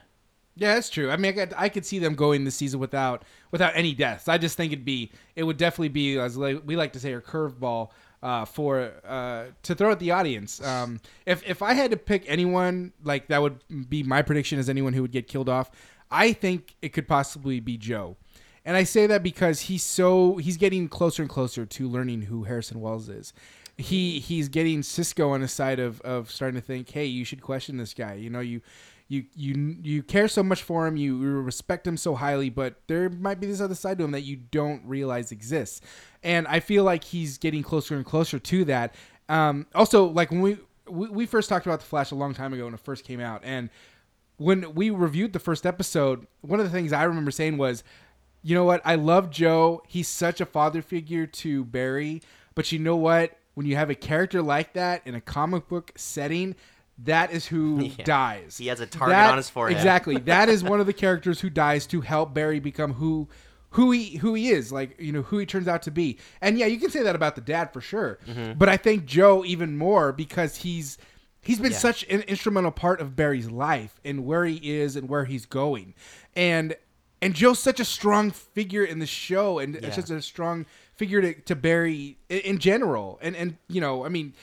Yeah, that's true. I mean, I could, I could see them going this season without without any deaths. I just think it'd be it would definitely be as we like to say a curveball uh, for uh, to throw at the audience. Um, if if I had to pick anyone like that would be my prediction as anyone who would get killed off. I think it could possibly be Joe. And I say that because he's so he's getting closer and closer to learning who Harrison Wells is. He he's getting Cisco on his side of, of starting to think, hey, you should question this guy. You know, you you you you care so much for him, you respect him so highly, but there might be this other side to him that you don't realize exists. And I feel like he's getting closer and closer to that. Um, also, like when we, we we first talked about the Flash a long time ago when it first came out, and when we reviewed the first episode, one of the things I remember saying was, you know what? I love Joe. He's such a father figure to Barry. But you know what? When you have a character like that in a comic book setting, that is who Yeah. dies. He has a target That- on his forehead. Exactly. That is one of the characters who dies to help Barry become who who he who he is, like you know who he turns out to be. And yeah, you can say that about the dad for sure. Mm-hmm. But I think Joe even more because he's he's been Yeah. such an instrumental part of Barry's life and where he is and where he's going. And and Joe's such a strong figure in the show and Yeah. it's just a strong figure to, to Barry in, in general. And and you know, I mean,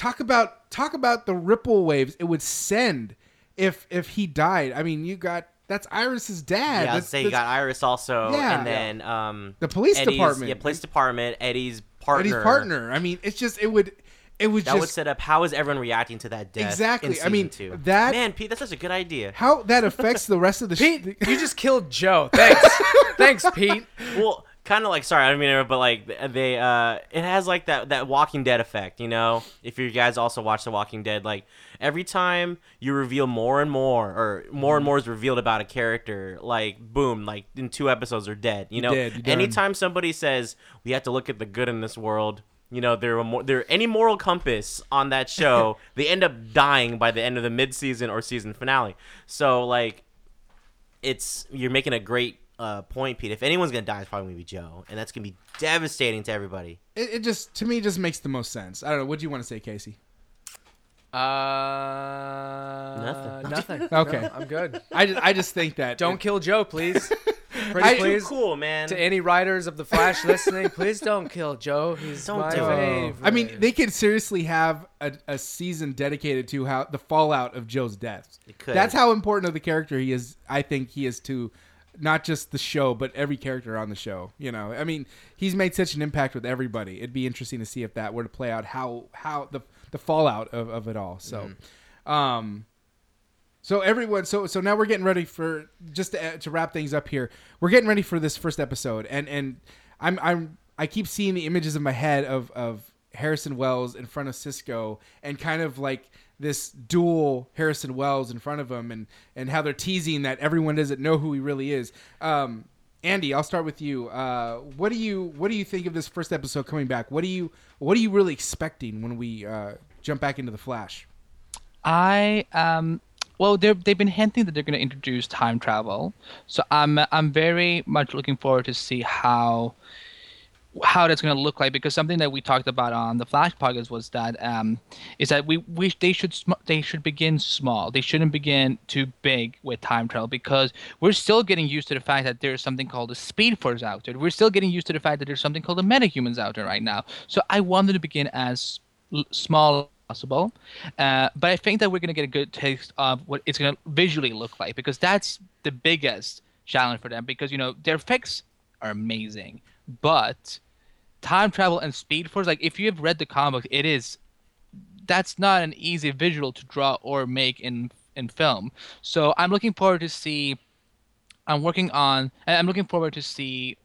talk about talk about the ripple waves it would send if if he died. I mean, you got that's Iris's dad. Yeah, I'd That's- say you that's got Iris also, Yeah. and then um, The police Eddie's- department. Yeah, police department. Eddie's partner. Eddie's partner. I mean, it's just it would it would That just would set up how is everyone reacting to that death? Exactly. in I mean, season two? that- man, Pete, that's such a good idea. how that affects the rest of the Pete, sh- you just killed Joe. Thanks. Thanks, Pete. well, kind of like sorry, I don't mean, it, but like they, uh, it has like that that Walking Dead effect. You know, if you guys also watch The Walking Dead, like every time you reveal more and more, or more and more is revealed about a character, like boom, like in two episodes they're dead. You know, dead, you're anytime somebody says we have to look at the good in this world. You know, there are more, there any moral compass on that show, they end up dying by the end of the mid-season or season finale. So like, it's you're making a great uh, point, Pete. If anyone's gonna die, it's probably gonna be Joe, and that's gonna be devastating to everybody. it, it just to me just makes the most sense. I don't know. What do you want to say, Casey? Uh, Nothing. Nothing. Okay. No, I'm good. I just I just think that Don't kill Joe, please. Pretty I- please. cool, man. To any writers of the Flash listening, please don't kill Joe. He's Don't my do favorite. I mean, they could seriously have a, a season dedicated to how the fallout of Joe's death. It could. That's how important of the character he is. I think he is to not just the show, but every character on the show. You know, I mean, he's made such an impact with everybody. It'd be interesting to see if that were to play out how how the the fallout of, of it all. So, um, so everyone, so so now we're getting ready for just to, to wrap things up here. We're getting ready for this first episode, and and I'm I'm I keep seeing the images in my head of of Harrison Wells in front of Cisco, and kind of like this dual Harrison Wells in front of him, and and how they're teasing that everyone doesn't know who he really is. Um, Andy, I'll start with you. Uh, what do you what do you think of this first episode coming back? What do you what are you really expecting when we uh, jump back into the Flash? I um well they they've been hinting that they're going to introduce time travel. So I'm I'm very much looking forward to see how how that's going to look like because something that we talked about on the Flash podcast was that um is that we wish they should sm- they should begin small. They shouldn't begin too big with time travel because we're still getting used to the fact that there's something called the Speed Force out there. We're still getting used to the fact that there's something called the Metahumans out there right now. So I wanted to begin as l- small as possible, uh, but I think that we're going to get a good taste of what it's going to visually look like because that's the biggest challenge for them because you know their effects are amazing but time travel and speed force, like if you have read the comic, it is that's not an easy visual to draw or make in in film. So I'm looking forward to see. I'm working on. and I'm looking forward to see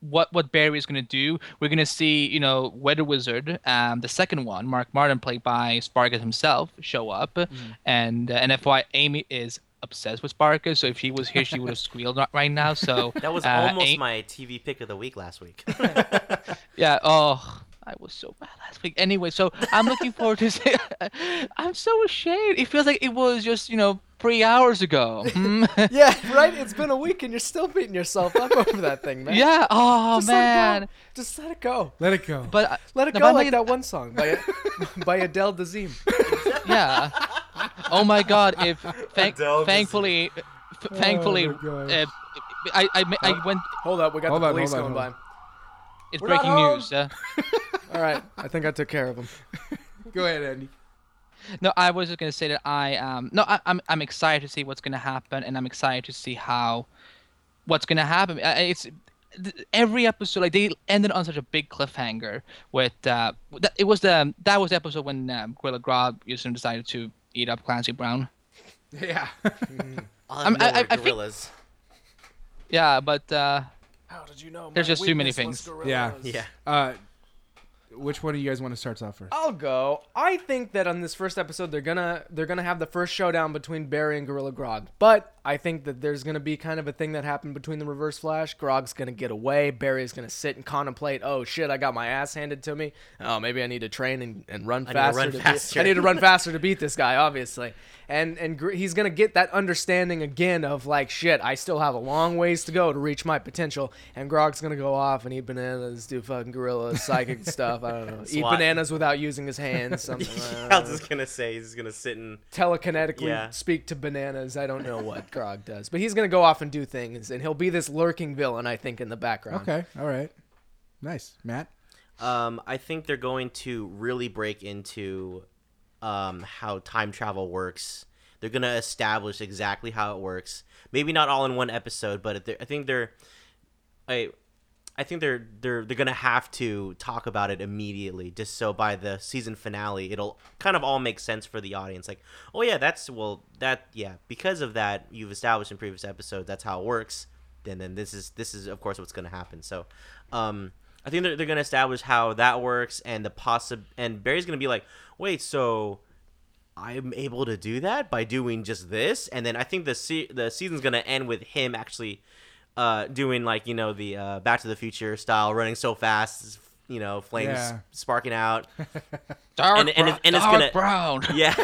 what what Barry is going to do. We're going to see, you know, Weather Wizard, um, the second one, Mark Mardon, played by Spartacus himself, show up, and uh, and FY Amy is obsessed with Spartacus. So if she was here, she would have squealed right now. So That was uh, almost Am- my TV pick of the week last week. yeah. Oh, I was so bad last week. Anyway, so I'm looking forward to. See, I'm so ashamed. It feels like it was just you know three hours ago. Hmm? yeah, right. It's been a week and you're still beating yourself up over that thing, man. yeah. Oh Just man. go. Just let it go. Let it go. But uh, Let it no, go but I'm like like- that one song by by Adele Dazeem. yeah. Oh my God! If thank, thankfully, f- thankfully, uh, I, I I went. Hold up, we got Hold the on, police hold on, going hold by. It's We're breaking news. Uh, All right, I think I took care of him. Go ahead, Andy. no, I was just gonna say that I um no I, I'm I'm excited to see what's gonna happen and I'm excited to see how what's gonna happen. Uh, It's every episode like they ended on such a big cliffhanger with uh that, it was the that was the episode when um, Gorilla Grodd used to decided to eat up Clancy Brown. Yeah. I'm- I- I- I think- gorillas. Yeah, but uh How did you know? There's just too many things. yeah. Yeah. Uh, which one do you guys want to start off first? I'll go. I think that on this first episode they're gonna they're gonna have the first showdown between Barry and Gorilla Grodd. But I think that there's gonna be kind of a thing that happened between the Reverse Flash. Grodd's gonna get away. Barry's gonna sit and contemplate. Oh shit! I got my ass handed to me. Oh, maybe I need to train and, and run to faster. run beat- faster. I need to run faster to beat this guy, obviously. And and Gr- he's gonna get that understanding again of like shit. I still have a long ways to go to reach my potential. And Grodd's gonna go off and eat bananas, do fucking gorilla psychic stuff. I don't know. Eat bananas without using his hands. Something. I don't I was just gonna say he's gonna sit and Telekinetically Yeah. speak to bananas. I don't know what Grodd does, but he's gonna go off and do things, and he'll be this lurking villain, I think, in the background. Okay. All right. Nice, Matt. Um, I think they're going to really break into um, how time travel works. They're going to establish exactly how it works. Maybe not all in one episode, but I think they're, I, I think they're they're they're gonna have to talk about it immediately, just so by the season finale, it'll kind of all make sense for the audience. Like, oh yeah, that's well, that yeah, because of that you've established in previous episodes, that's how it works. Then then this is this is of course what's gonna happen. So, um, I think they're, they're gonna establish how that works and the possi and Barry's gonna be like, wait, so I'm able to do that by doing just this, and then I think the se- the season's gonna end with him actually uh, doing like you know the uh, Back to the Future style, running so fast, you know, flames Yeah. sparking out. dark, And- and bro- it- and it's gonna- brown. Yeah,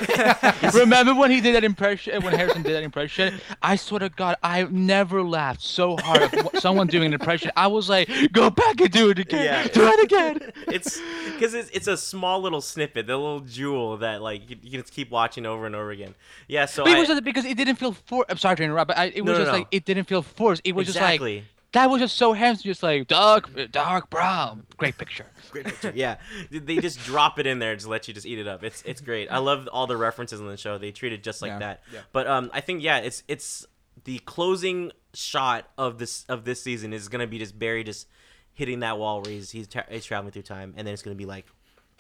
Remember when he did that impression? When Harrison did that impression, I swear to God, I never laughed so hard at someone doing an impression. I was like, "Go back and do it again. Yeah. Do it again." it's because it's, it's a small little snippet, the little jewel that like you, you can just keep watching over and over again. Yeah, so But it was just because it didn't feel for. I'm sorry to interrupt, but I, it was No, no, just no. like it didn't feel forced. It was exactly. just like that was just so handsome, just like dark, Doc Brown. Great picture. Great picture. Yeah, they just drop it in there to let you just eat it up. It's it's great. I love all the references on the show. They treat it just like Yeah. that. But um, I think yeah, it's it's the closing shot of this of this season is gonna be just Barry just hitting that wall where he's he's, tra- he's traveling through time, and then it's gonna be like,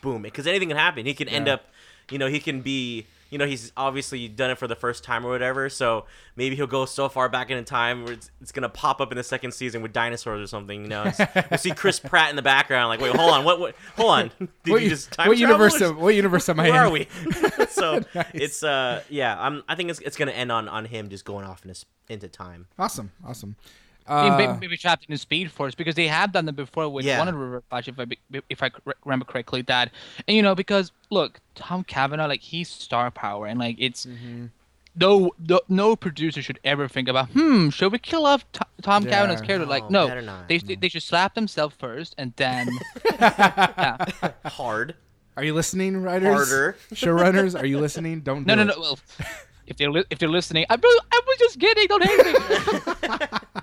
boom, because anything can happen. He can end up, you know, he can be. You know, he's obviously done it for the first time or whatever, so maybe he'll go so far back in time where it's, it's gonna pop up in the second season with dinosaurs or something. You know, we'll see Chris Pratt in the background, like, wait, hold on, what, what, hold on, did what you just time what travel? universe? Am, what universe am I Where in? are we? so it's uh, yeah, I'm. I think it's it's gonna end on on him just going off in his, into time. Awesome. Awesome. I mean, Uh, maybe, maybe trapped in the Speed Force because they have done that before with Yeah. one of the Reverse Flash, if I if I remember correctly. That and you know because look, Tom Cavanagh like he's star power and like it's Mm-hmm. no, no no producer should ever think about hmm should we kill off Tom, Tom Yeah. Cavanagh's character? like No, no, better not. they they should slap themselves first and then yeah. Hard. are you listening, writers? Harder. Showrunners, are you listening? Don't. no do no it. no well. If they're li- if they're listening, I was, I was just kidding. Don't hate me.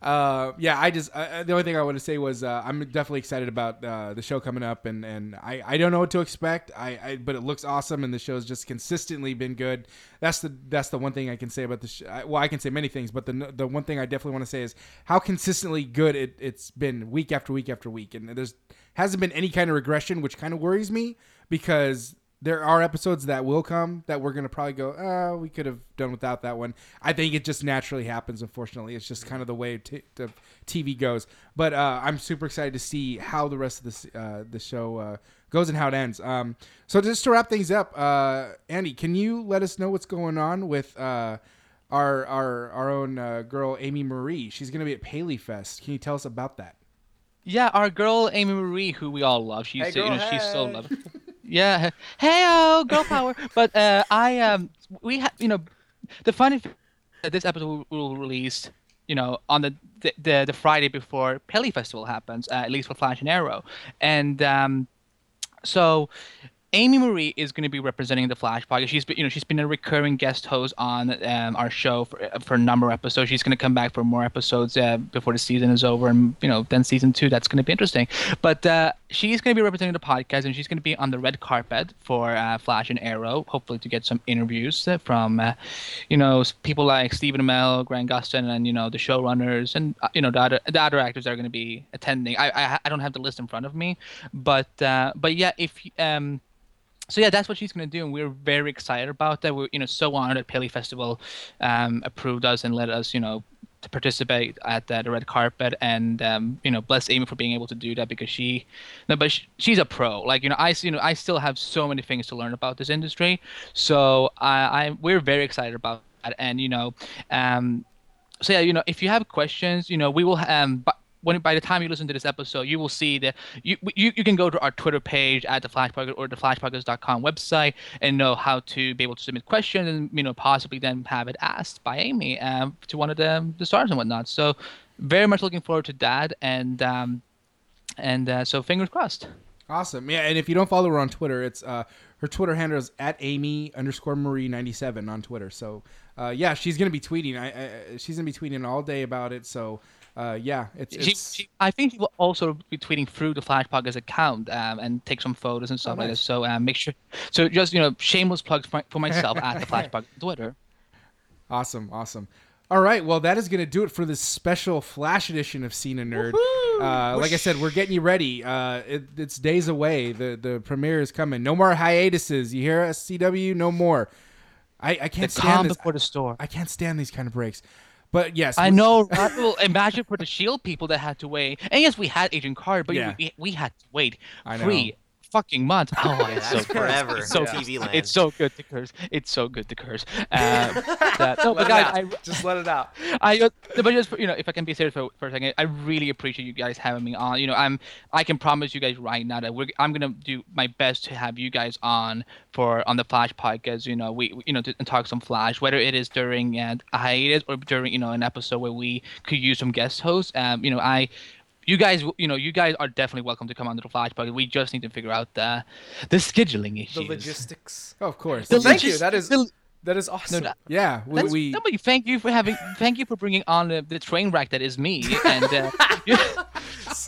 Uh, yeah, I just uh, the only thing I want to say was uh, I'm definitely excited about uh, the show coming up, and, and I, I don't know what to expect. I, I but it looks awesome, and the show's just consistently been good. That's the that's the one thing I can say about the show. Well, I can say many things, but the the one thing I definitely want to say is how consistently good it, it's been week after week after week, and there's hasn't been any kind of regression, which kind of worries me because there are episodes that will come that we're gonna probably go, oh, we could have done without that one. I think it just naturally happens. Unfortunately, it's just kind of the way t- the TV goes. But uh, I'm super excited to see how the rest of this uh, the show uh, goes and how it ends. Um, so just to wrap things up, uh, Andy, can you let us know what's going on with uh, our our our own uh, girl Amy Marie? She's gonna be at Paley Fest. Can you tell us about that? Yeah, our girl Amy Marie, who we all love. She's Hey, you know girl, she's so hey. yeah, hey oh, girl power. but uh, I um we have you know the funny thing that this episode will, release you know on the the, the, the Friday before Paley Festival happens, uh, at least for Flash and Arrow, and um so Amy Marie is going to be representing the Flash podcast. She's been, you know, she's been a recurring guest host on um, our show for, for a number of episodes. She's going to come back for more episodes uh, before the season is over, and you know, then season two. That's going to be interesting. But uh, she's going to be representing the podcast, and she's going to be on the red carpet for uh, Flash and Arrow. Hopefully, to get some interviews uh, from, uh, you know, people like Stephen Amell, Grant Gustin, and you know, the showrunners, and uh, you know, the other the other actors are going to be attending. I, I I don't have the list in front of me, but uh, but yeah, if um so yeah, that's what she's going to do, and we're very excited about that. We're you know so honored that Paley Festival um, approved us and let us you know to participate at the, the red carpet, and um, you know bless Amy for being able to do that because she, no, but she, she's a pro. Like you know I you know I still have so many things to learn about this industry, so I, I we're very excited about that, and you know, um, so yeah, you know if you have questions, you know we will um. When by the time you listen to this episode, you will see that you you, you can go to our Twitter page at the Flash or the FlashPodcast.com website and know how to be able to submit questions and you know possibly then have it asked by Amy um, to one of the the stars and whatnot. So very much looking forward to that and um, and uh, so fingers crossed. Awesome. Yeah, and if you don't follow her on Twitter, it's uh, her Twitter handle is at Amy underscore Marie ninety seven on Twitter. So uh, yeah, she's gonna be tweeting. I, I she's gonna be tweeting all day about it. So uh, yeah, it's, She, it's she, I think she will also be tweeting through the Flash Podcast account um, and take some photos and stuff like that. So um, make sure. So just you know, shameless plugs for, myself at the Flash Podcast Twitter. awesome, awesome. All right, well that is gonna do it for this special Flash edition of Scene and Nerd. Uh, like I said, we're getting you ready. Uh, it, it's days away. The the premiere is coming. No more hiatuses. You hear us, CW? No more. I, I can't The stand this. before the storm. I can't stand these kind of breaks. But yes, I we- know. Right? Well, imagine for the Shield people that had to wait. And yes, we had Agent Carter, but Yeah. we, we had to wait I know. three fucking months. Oh, Yeah, it's so forever It's so good. TV land. It's so good to curse. It's so good to curse. Um, that, no, but guys. I, Just let it out. I uh, but just you know, if I can be serious for, for a second, I really appreciate you guys having me on. You know, I'm I can promise you guys right now that we're I'm gonna do my best to have you guys on for on the Flash podcast. You know, we we- you know to, and talk some Flash, whether it is during uh, a hiatus or during you know an episode where we could use some guest hosts. Um, you know, I. You guys, you know, you guys are definitely welcome to come on to the Flash podcast. We just need to figure out the the scheduling issues, The logistics. Oh, of course. The Thank you. That is the- that is awesome. that- yeah, we, That's- we no, but thank you for having, thank you for bringing on the, the train wreck that is me. And uh,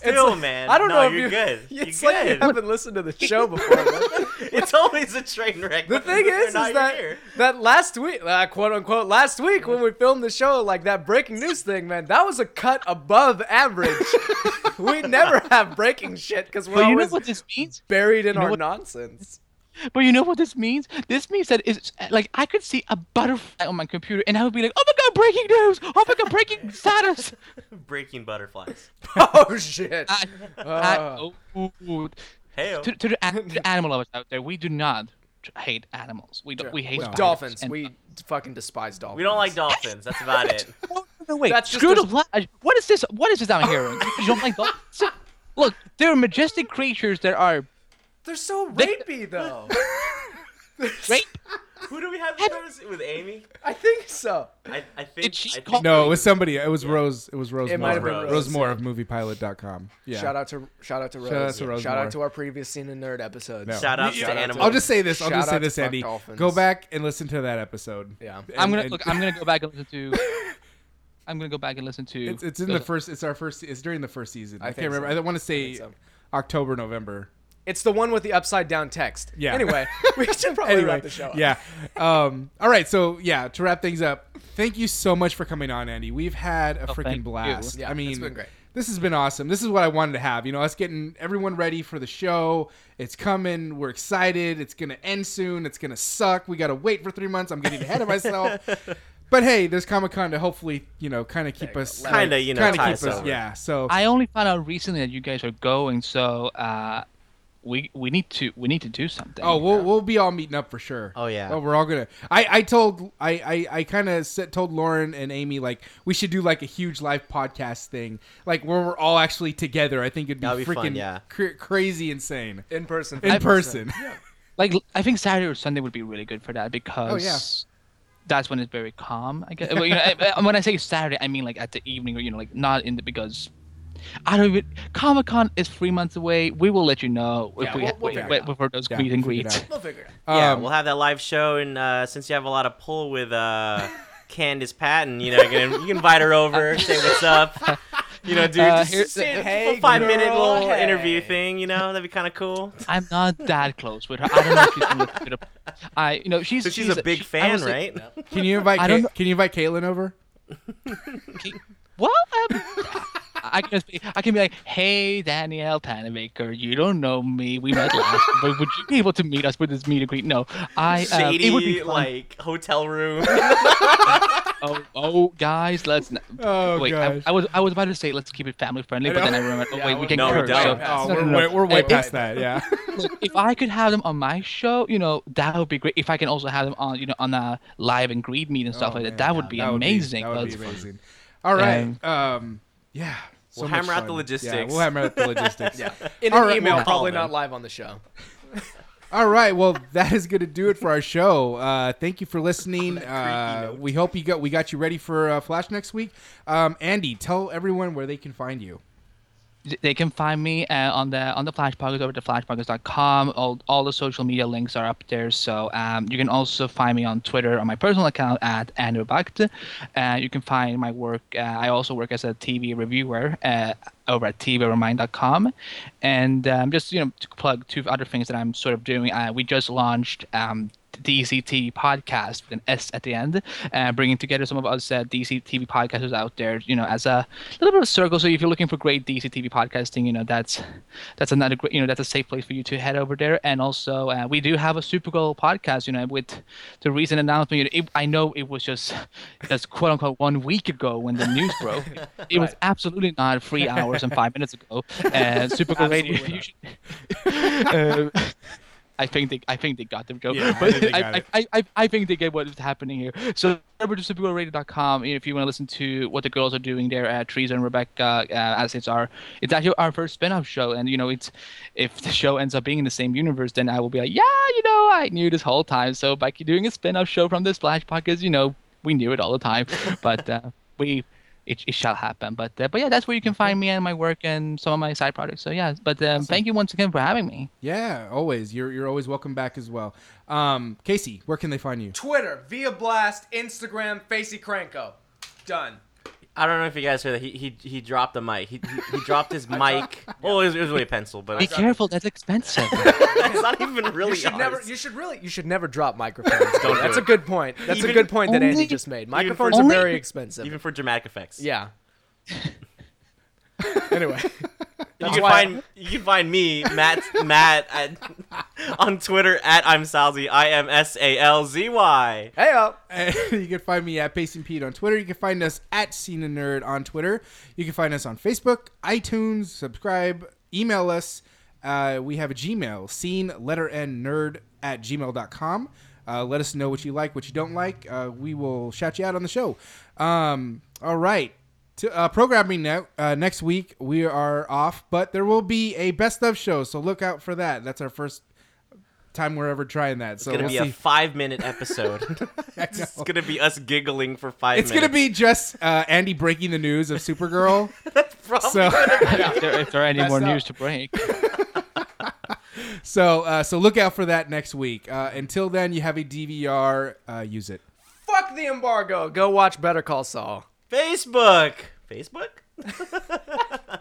you- Still, man. I don't no, know if you're you, good. It's you're like you good. haven't listened to the show before. man. it's always a train wreck. The thing is, is that here. that last week, uh, quote unquote, last week when we filmed the show, like that breaking news thing, man, that was a cut above average. we never have breaking shit because we're but you know always what this means? buried in know our what- nonsense. But you know what this means? This means that it's like I could see a butterfly on my computer, and I would be like, "Oh my god, breaking news! Oh my god, breaking status!" breaking butterflies. Oh shit! I, I, ah. oh, ooh, ooh. Hey, To, to, the, an- to the animal lovers out there, we do not hate animals. We don't. We hate spiders dolphins. and- We fucking despise dolphins. we don't like dolphins. That's about it. No, no, wait. That's just Screw a- the flash. Uh, what is this? What is this I'm hearing? You don't like dolphins? Look, they're majestic creatures that are They're so rapey though. great. Who do we have this conversation with? Amy? I think so. I, I think. Did she I think call- no, it was somebody. It was Rose. It was Rose. It Moore. might have been Rose, Rose, Moore yeah. of MoviePilot.com. Yeah. Shout out to shout out to Rose. Shout out to. Rose Shout Moore. out to our previous scene and nerd episode. No. Shout outs Yeah, to out to- animals. I'll just say this. I'll Shout just say out to this, Fuck Andy. Dolphins. Go back and listen to that episode. Yeah. I'm gonna and- look. I'm gonna go back and listen to. I'm gonna go back and listen to. It's, it's in the those- first. It's our first. It's during the first season. I, I can't think remember. so. I want to say think so. October, November. It's the one with the upside down text. Yeah. Anyway, we should probably anyway, wrap the show. up. yeah. Um, all right. So yeah, to wrap things up, thank you so much for coming on, Andy. We've had a Oh, freaking thank you. blast. Yeah, I mean, it's been great. This has been awesome. This is what I wanted to have. You know, us getting everyone ready for the show. It's coming. We're excited. It's gonna end soon. It's gonna suck. We gotta wait for three months. I'm getting ahead of myself. But hey, there's Comic Con to hopefully, you know, kind of keep us, Kinda, you know, kinda keep us us, over. yeah. So I only found out recently that you guys are going, so uh, we we need to we need to do something. Oh, we'll we'll be all meeting up for sure. Oh, yeah. Oh, we're all gonna. I I told I I, I kind of told Lauren and Amy like we should do like a huge live podcast thing, like where we're all actually together. I think it'd be be freaking fun, yeah. cra- crazy insane In person. in person. like I think Saturday or Sunday would be really good for that because Oh, yeah. that's when it's very calm. I guess. Well, you know, I- I- when I say Saturday, I mean like at the evening or you know like not in the because. I don't even. Comic Con is three months away. We will let you know if Yeah, we we'll- we'll wait, figure it out. for those Yeah, meet and we'll figure it greets. We'll figure it out. Yeah, Um, we'll have that live show, and uh, since you have a lot of pull with uh, Candice Patton, you know, you can, you can invite her over, say what's up. You know, do Uh, just here- say a hey, five minute little hey. interview thing. You know, that'd be kind of cool. I'm not that close with her. I don't know if she's gonna listen to. I you know she's So she's, a big she- fan, was like, right? Can you invite I don't know- Can you invite Caitlin over? What? I can just be, I can be like, hey Danielle Panabaker, you don't know me. We met last, but would you be able to meet us for this meet and greet? No, I. Uh, Shady, it would be fun. like hotel room. Oh, oh, guys, let's. Not, Oh, wait, I, gosh. I was I was about to say let's keep it family friendly, but then I remembered. Oh, Yeah, wait, we we- can No, we curse. don't. so- Oh, no, we're no, no. way, we're way If- past that. Yeah. Look, if I could have them on my show, you know, that would be great. If I can also have them on, you know, on a live and greet meet and stuff Oh, like man, that, that would be that amazing. That would be but- amazing. All right. Um. Yeah. so We'll much hammer out the fun. Yeah, logistics. we'll hammer out the logistics. Yeah. In All an right, email, well- probably Call not live on the show. All right. Well, that is going to do it for our show. Uh, thank you for listening. Uh, we hope you got we got you ready for uh, Flash next week. Um, Andy, tell everyone where they can find you. They can find me uh, on the on the Flash Podcast over to flashpodcast.com. All all the social media links are up there. So um, you can also find me on Twitter on my personal account at Andrew Bacht. Uh, you can find my work. Uh, I also work as a TV reviewer uh, over at TVRemind.com. And um, just you know to plug two other things that I'm sort of doing. Uh, we just launched. Um, DCT podcast with an S at the end, uh, bringing together some of us uh, DC TV podcasters out there, you know, as a little bit of a circle. So if you're looking for great DCTV podcasting, you know, that's that's another great, you know, that's a safe place for you to head over there. And also, uh, we do have a Super Supergirl podcast, you know, with the recent announcement. You know, it, I know it was just just quote unquote one week ago when the news broke. It was absolutely not three hours and five minutes ago. And Supergirl Radio, you should, uh, I think they, I think they got the joke. Yeah, I but think they I, I. I, I, think they get what is happening here. So over if you want to listen to what the girls are doing there at Teresa and Rebecca uh, as it's our it's actually our first spin-off show and you know it's if the show ends up being in the same universe then I will be like yeah you know I knew this whole time so by doing a spin-off show from this Flash podcast you know we knew it all the time but uh, we it, it shall happen but uh, but yeah that's where you can find me and my work and some of my side projects so yeah but um, thank you once again for having me Yeah, always. You're you're always welcome back as well. Um, Casey, where can they find you? Twitter, Via Blast, Instagram, Facey Cranko. Done. I don't know if you guys heard that. He he, he dropped the mic. He, he, he dropped his mic. Well, it was, it was really a pencil, but be it's, careful that's expensive that's not even really. You should ours. never. You should really. You should never drop microphones. Don't do That's a good point. That's Even- a good point that Andy just made. for- Microphones are only- very expensive. even for dramatic effects. yeah. anyway, You can why- find you can find me Matt Matt at, on Twitter at I'm Salzy I M S A L Z Y. hey up. And you can find me at Pacing Pete on Twitter. You can find us at Scene and Nerd on Twitter. You can find us on Facebook, iTunes. Subscribe. Email us. Uh, we have a Gmail, scene letter n nerd at gmail.com. Uh, let us know what you like, what you don't like. Uh, we will shout you out on the show. Um, all right. To, uh, programming now, uh, next week, we are off, but there will be a best of show, so look out for that. That's our first time we're ever trying that. So It's gonna we'll be see. a five minute episode. it's gonna be us giggling for five It's minutes. gonna be just uh, Andy breaking the news of Supergirl. That's probably so, if, there, if there are any more up. news to break so, uh, so look out for that next week. Uh, until then, you have a DVR. Uh, use it. Fuck the embargo. Go watch Better Call Saul. Facebook. Facebook?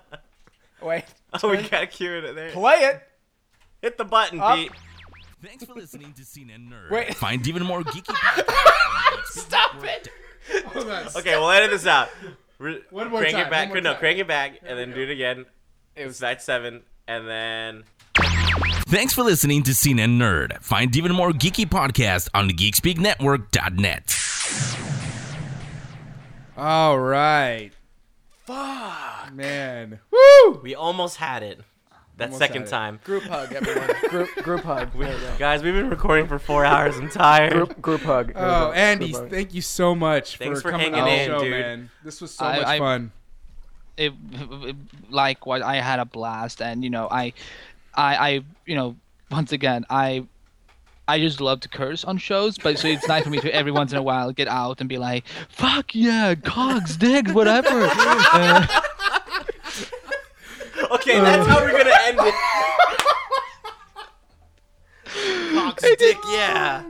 Wait, Oh, we gotta cue it there. play it. Hit the button, Up. Pete. Thanks for listening to Scene and Nerd. Wait. Find even more geeky. Stop it. Hold on. Okay, we'll edit this out. Re- One more crank time, it back. one more no, time. crank it back, and then do it again. It was That's seven, and then Thanks for listening to Scene and Nerd. Find even more geeky podcasts on the GeekspeakNetwork.net. All right. Fuck. Man. we almost had it. That Almost second had it. time. group hug, everyone. group group hug. There you go. Guys, we've been recording for four hours. I'm tired. Group group hug. There you Oh, go. Andy, Group hug. thank you so much Thanks for, for coming hanging on the in, show, dude. man. This was so I- much I- fun. it, like what I had a blast, and you know, I, I, I, you know, once again, I, I just love to curse on shows, but so it's nice for me to every once in a while get out and be like, "Fuck yeah, cogs, dick, whatever." Uh, Okay, that's how we're gonna end it. Cox dick, yeah.